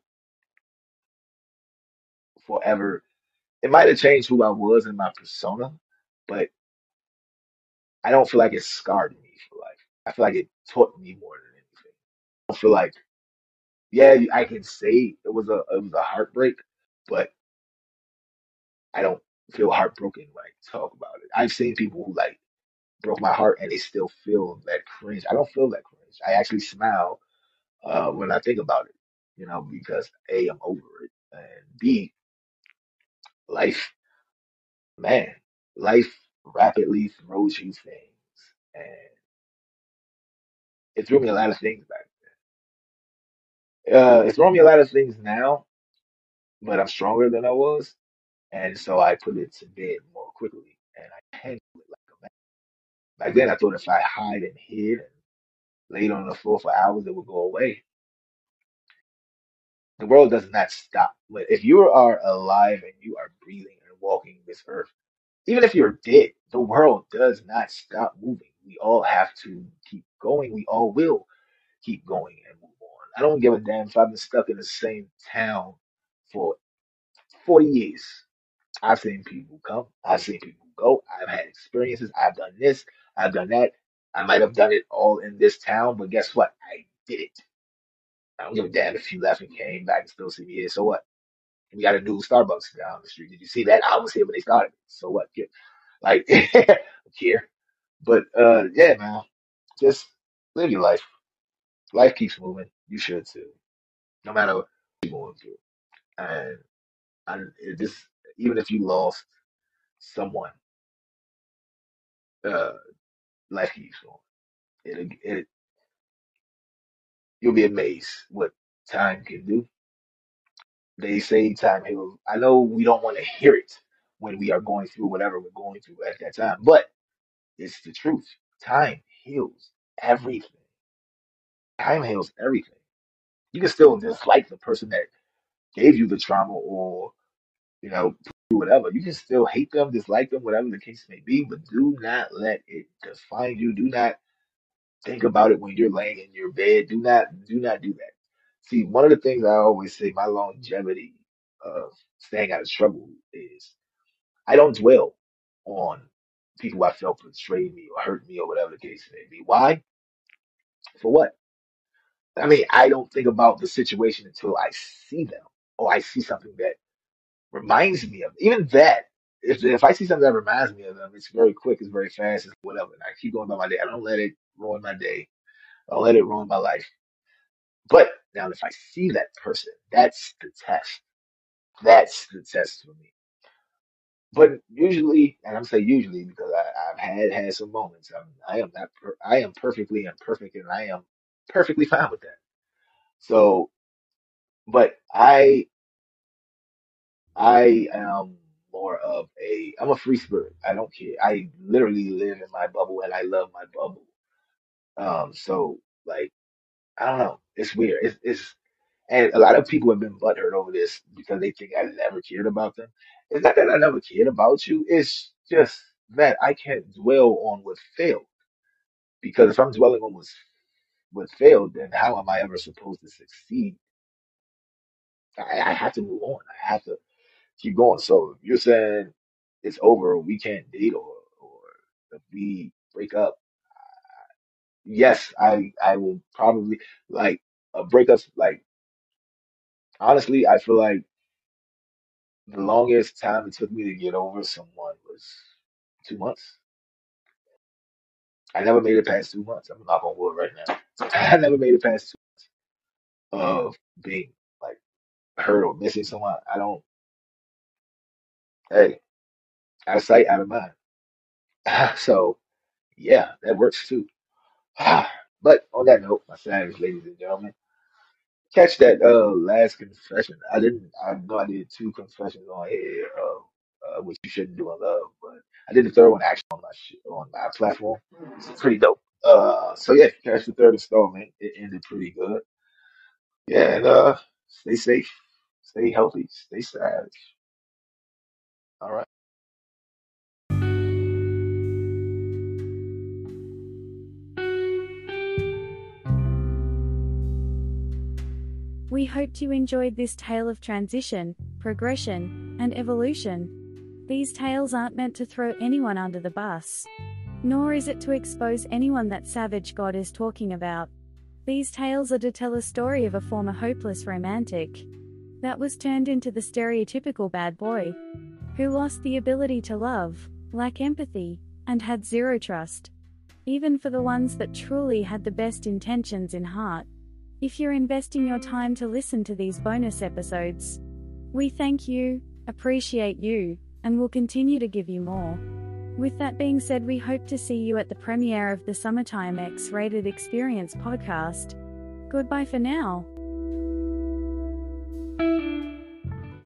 forever. It might have changed who I was in my persona, but I don't feel like it scarred me for life. I feel like it taught me more than anything. I feel like, yeah, I can say it was a it was a heartbreak, but I don't feel heartbroken when I talk about it. I've seen people who like broke my heart and they still feel that cringe. I don't feel that cringe. I actually smile uh, when I think about it, you know, because A, I'm over it, and B, life, man, life rapidly throws you things, and it threw me a lot of things back. Uh, it's throwing me a lot of things now, but I'm stronger than I was, and so I put it to bed more quickly, and I handled it like a man. Back then, I thought if I hide and hid and laid on the floor for hours, it would go away. The world does not stop. But if you are alive and you are breathing and walking this earth, even if you're dead, the world does not stop moving. We all have to keep going. We all will keep going and move on. I don't give a damn if I've been stuck in the same town for 40 years. I've seen people come. I've seen people go. I've had experiences. I've done this. I've done that. I might have done it all in this town, but guess what? I did it. I don't give a damn if you left and came back and still see me here. So what? We got a new Starbucks down the street. Did you see that? I was here when they started. So what? Get- Like, don't care. But uh, yeah, man, just live your life. Life keeps moving. You should too, no matter what you're going through. And I, just, even if you lost someone, uh, life keeps going. It, it, you'll be amazed what time can do. They say time heals. I know we don't want to hear it when we are going through whatever we're going through at that time, but it's the truth. Time heals everything. Time heals everything. You can still dislike the person that gave you the trauma or, you know, whatever. You can still hate them, dislike them, whatever the case may be, but do not let it define you. Do not think about it when you're laying in your bed. Do not, do not do that. See, one of the things I always say, my longevity of staying out of trouble is I don't dwell on people I felt betrayed me or hurt me or whatever the case may be. Why? For what? I mean, I don't think about the situation until I see them or I see something that reminds me of even that. If if I see something that reminds me of them, it's very quick, it's very fast, it's whatever. And I keep going about my day. I don't let it ruin my day. I don't let it ruin my life. But now if I see that person, that's the test. That's the test for me. But usually, and I'm saying usually because I, I've had had some moments. I'm, I am not. Per, I am perfectly imperfect, and I am perfectly fine with that. So, but I I am more of a. I'm a free spirit. I don't care. I literally live in my bubble, and I love my bubble. Um, so like I don't know. It's weird. It's it's and a lot of people have been butthurt over this because they think I never cared about them. It's not that I never cared about you. It's just that I can't dwell on what failed. Because if I'm dwelling on what's what failed, then how am I ever supposed to succeed? I, I have to move on. I have to keep going. So if you're saying it's over, we can't date, or or if we break up, yes, I I will probably like a breakup. Like honestly, I feel like the longest time it took me to get over someone was two months. I never made it past two months. I'm not on wood right now. I never made it past two months of being like hurt or missing someone. I don't. Hey. out of sight, out of mind. So yeah, that works too. But on that note, my savage ladies and gentlemen, catch that uh last confession. I didn't. I know I did two confessions on here, uh, uh, which you shouldn't do in love, but I did the third one actually on my sh on my platform. It's pretty dope. Uh, so yeah, catch the third installment. It ended pretty good. Yeah, and uh, stay safe, stay healthy, stay savage. All right. We hoped you enjoyed this tale of transition, progression, and evolution. These tales aren't meant to throw anyone under the bus. Nor is it to expose anyone that Savage God is talking about. These tales are to tell a story of a former hopeless romantic that was turned into the stereotypical bad boy who lost the ability to love, lack empathy, and had zero trust. Even for the ones that truly had the best intentions in heart. If you're investing your time to listen to these bonus episodes, we thank you, appreciate you, and will continue to give you more. With that being said, we hope to see you at the premiere of the Summertime X Rated Experience podcast. Goodbye for now.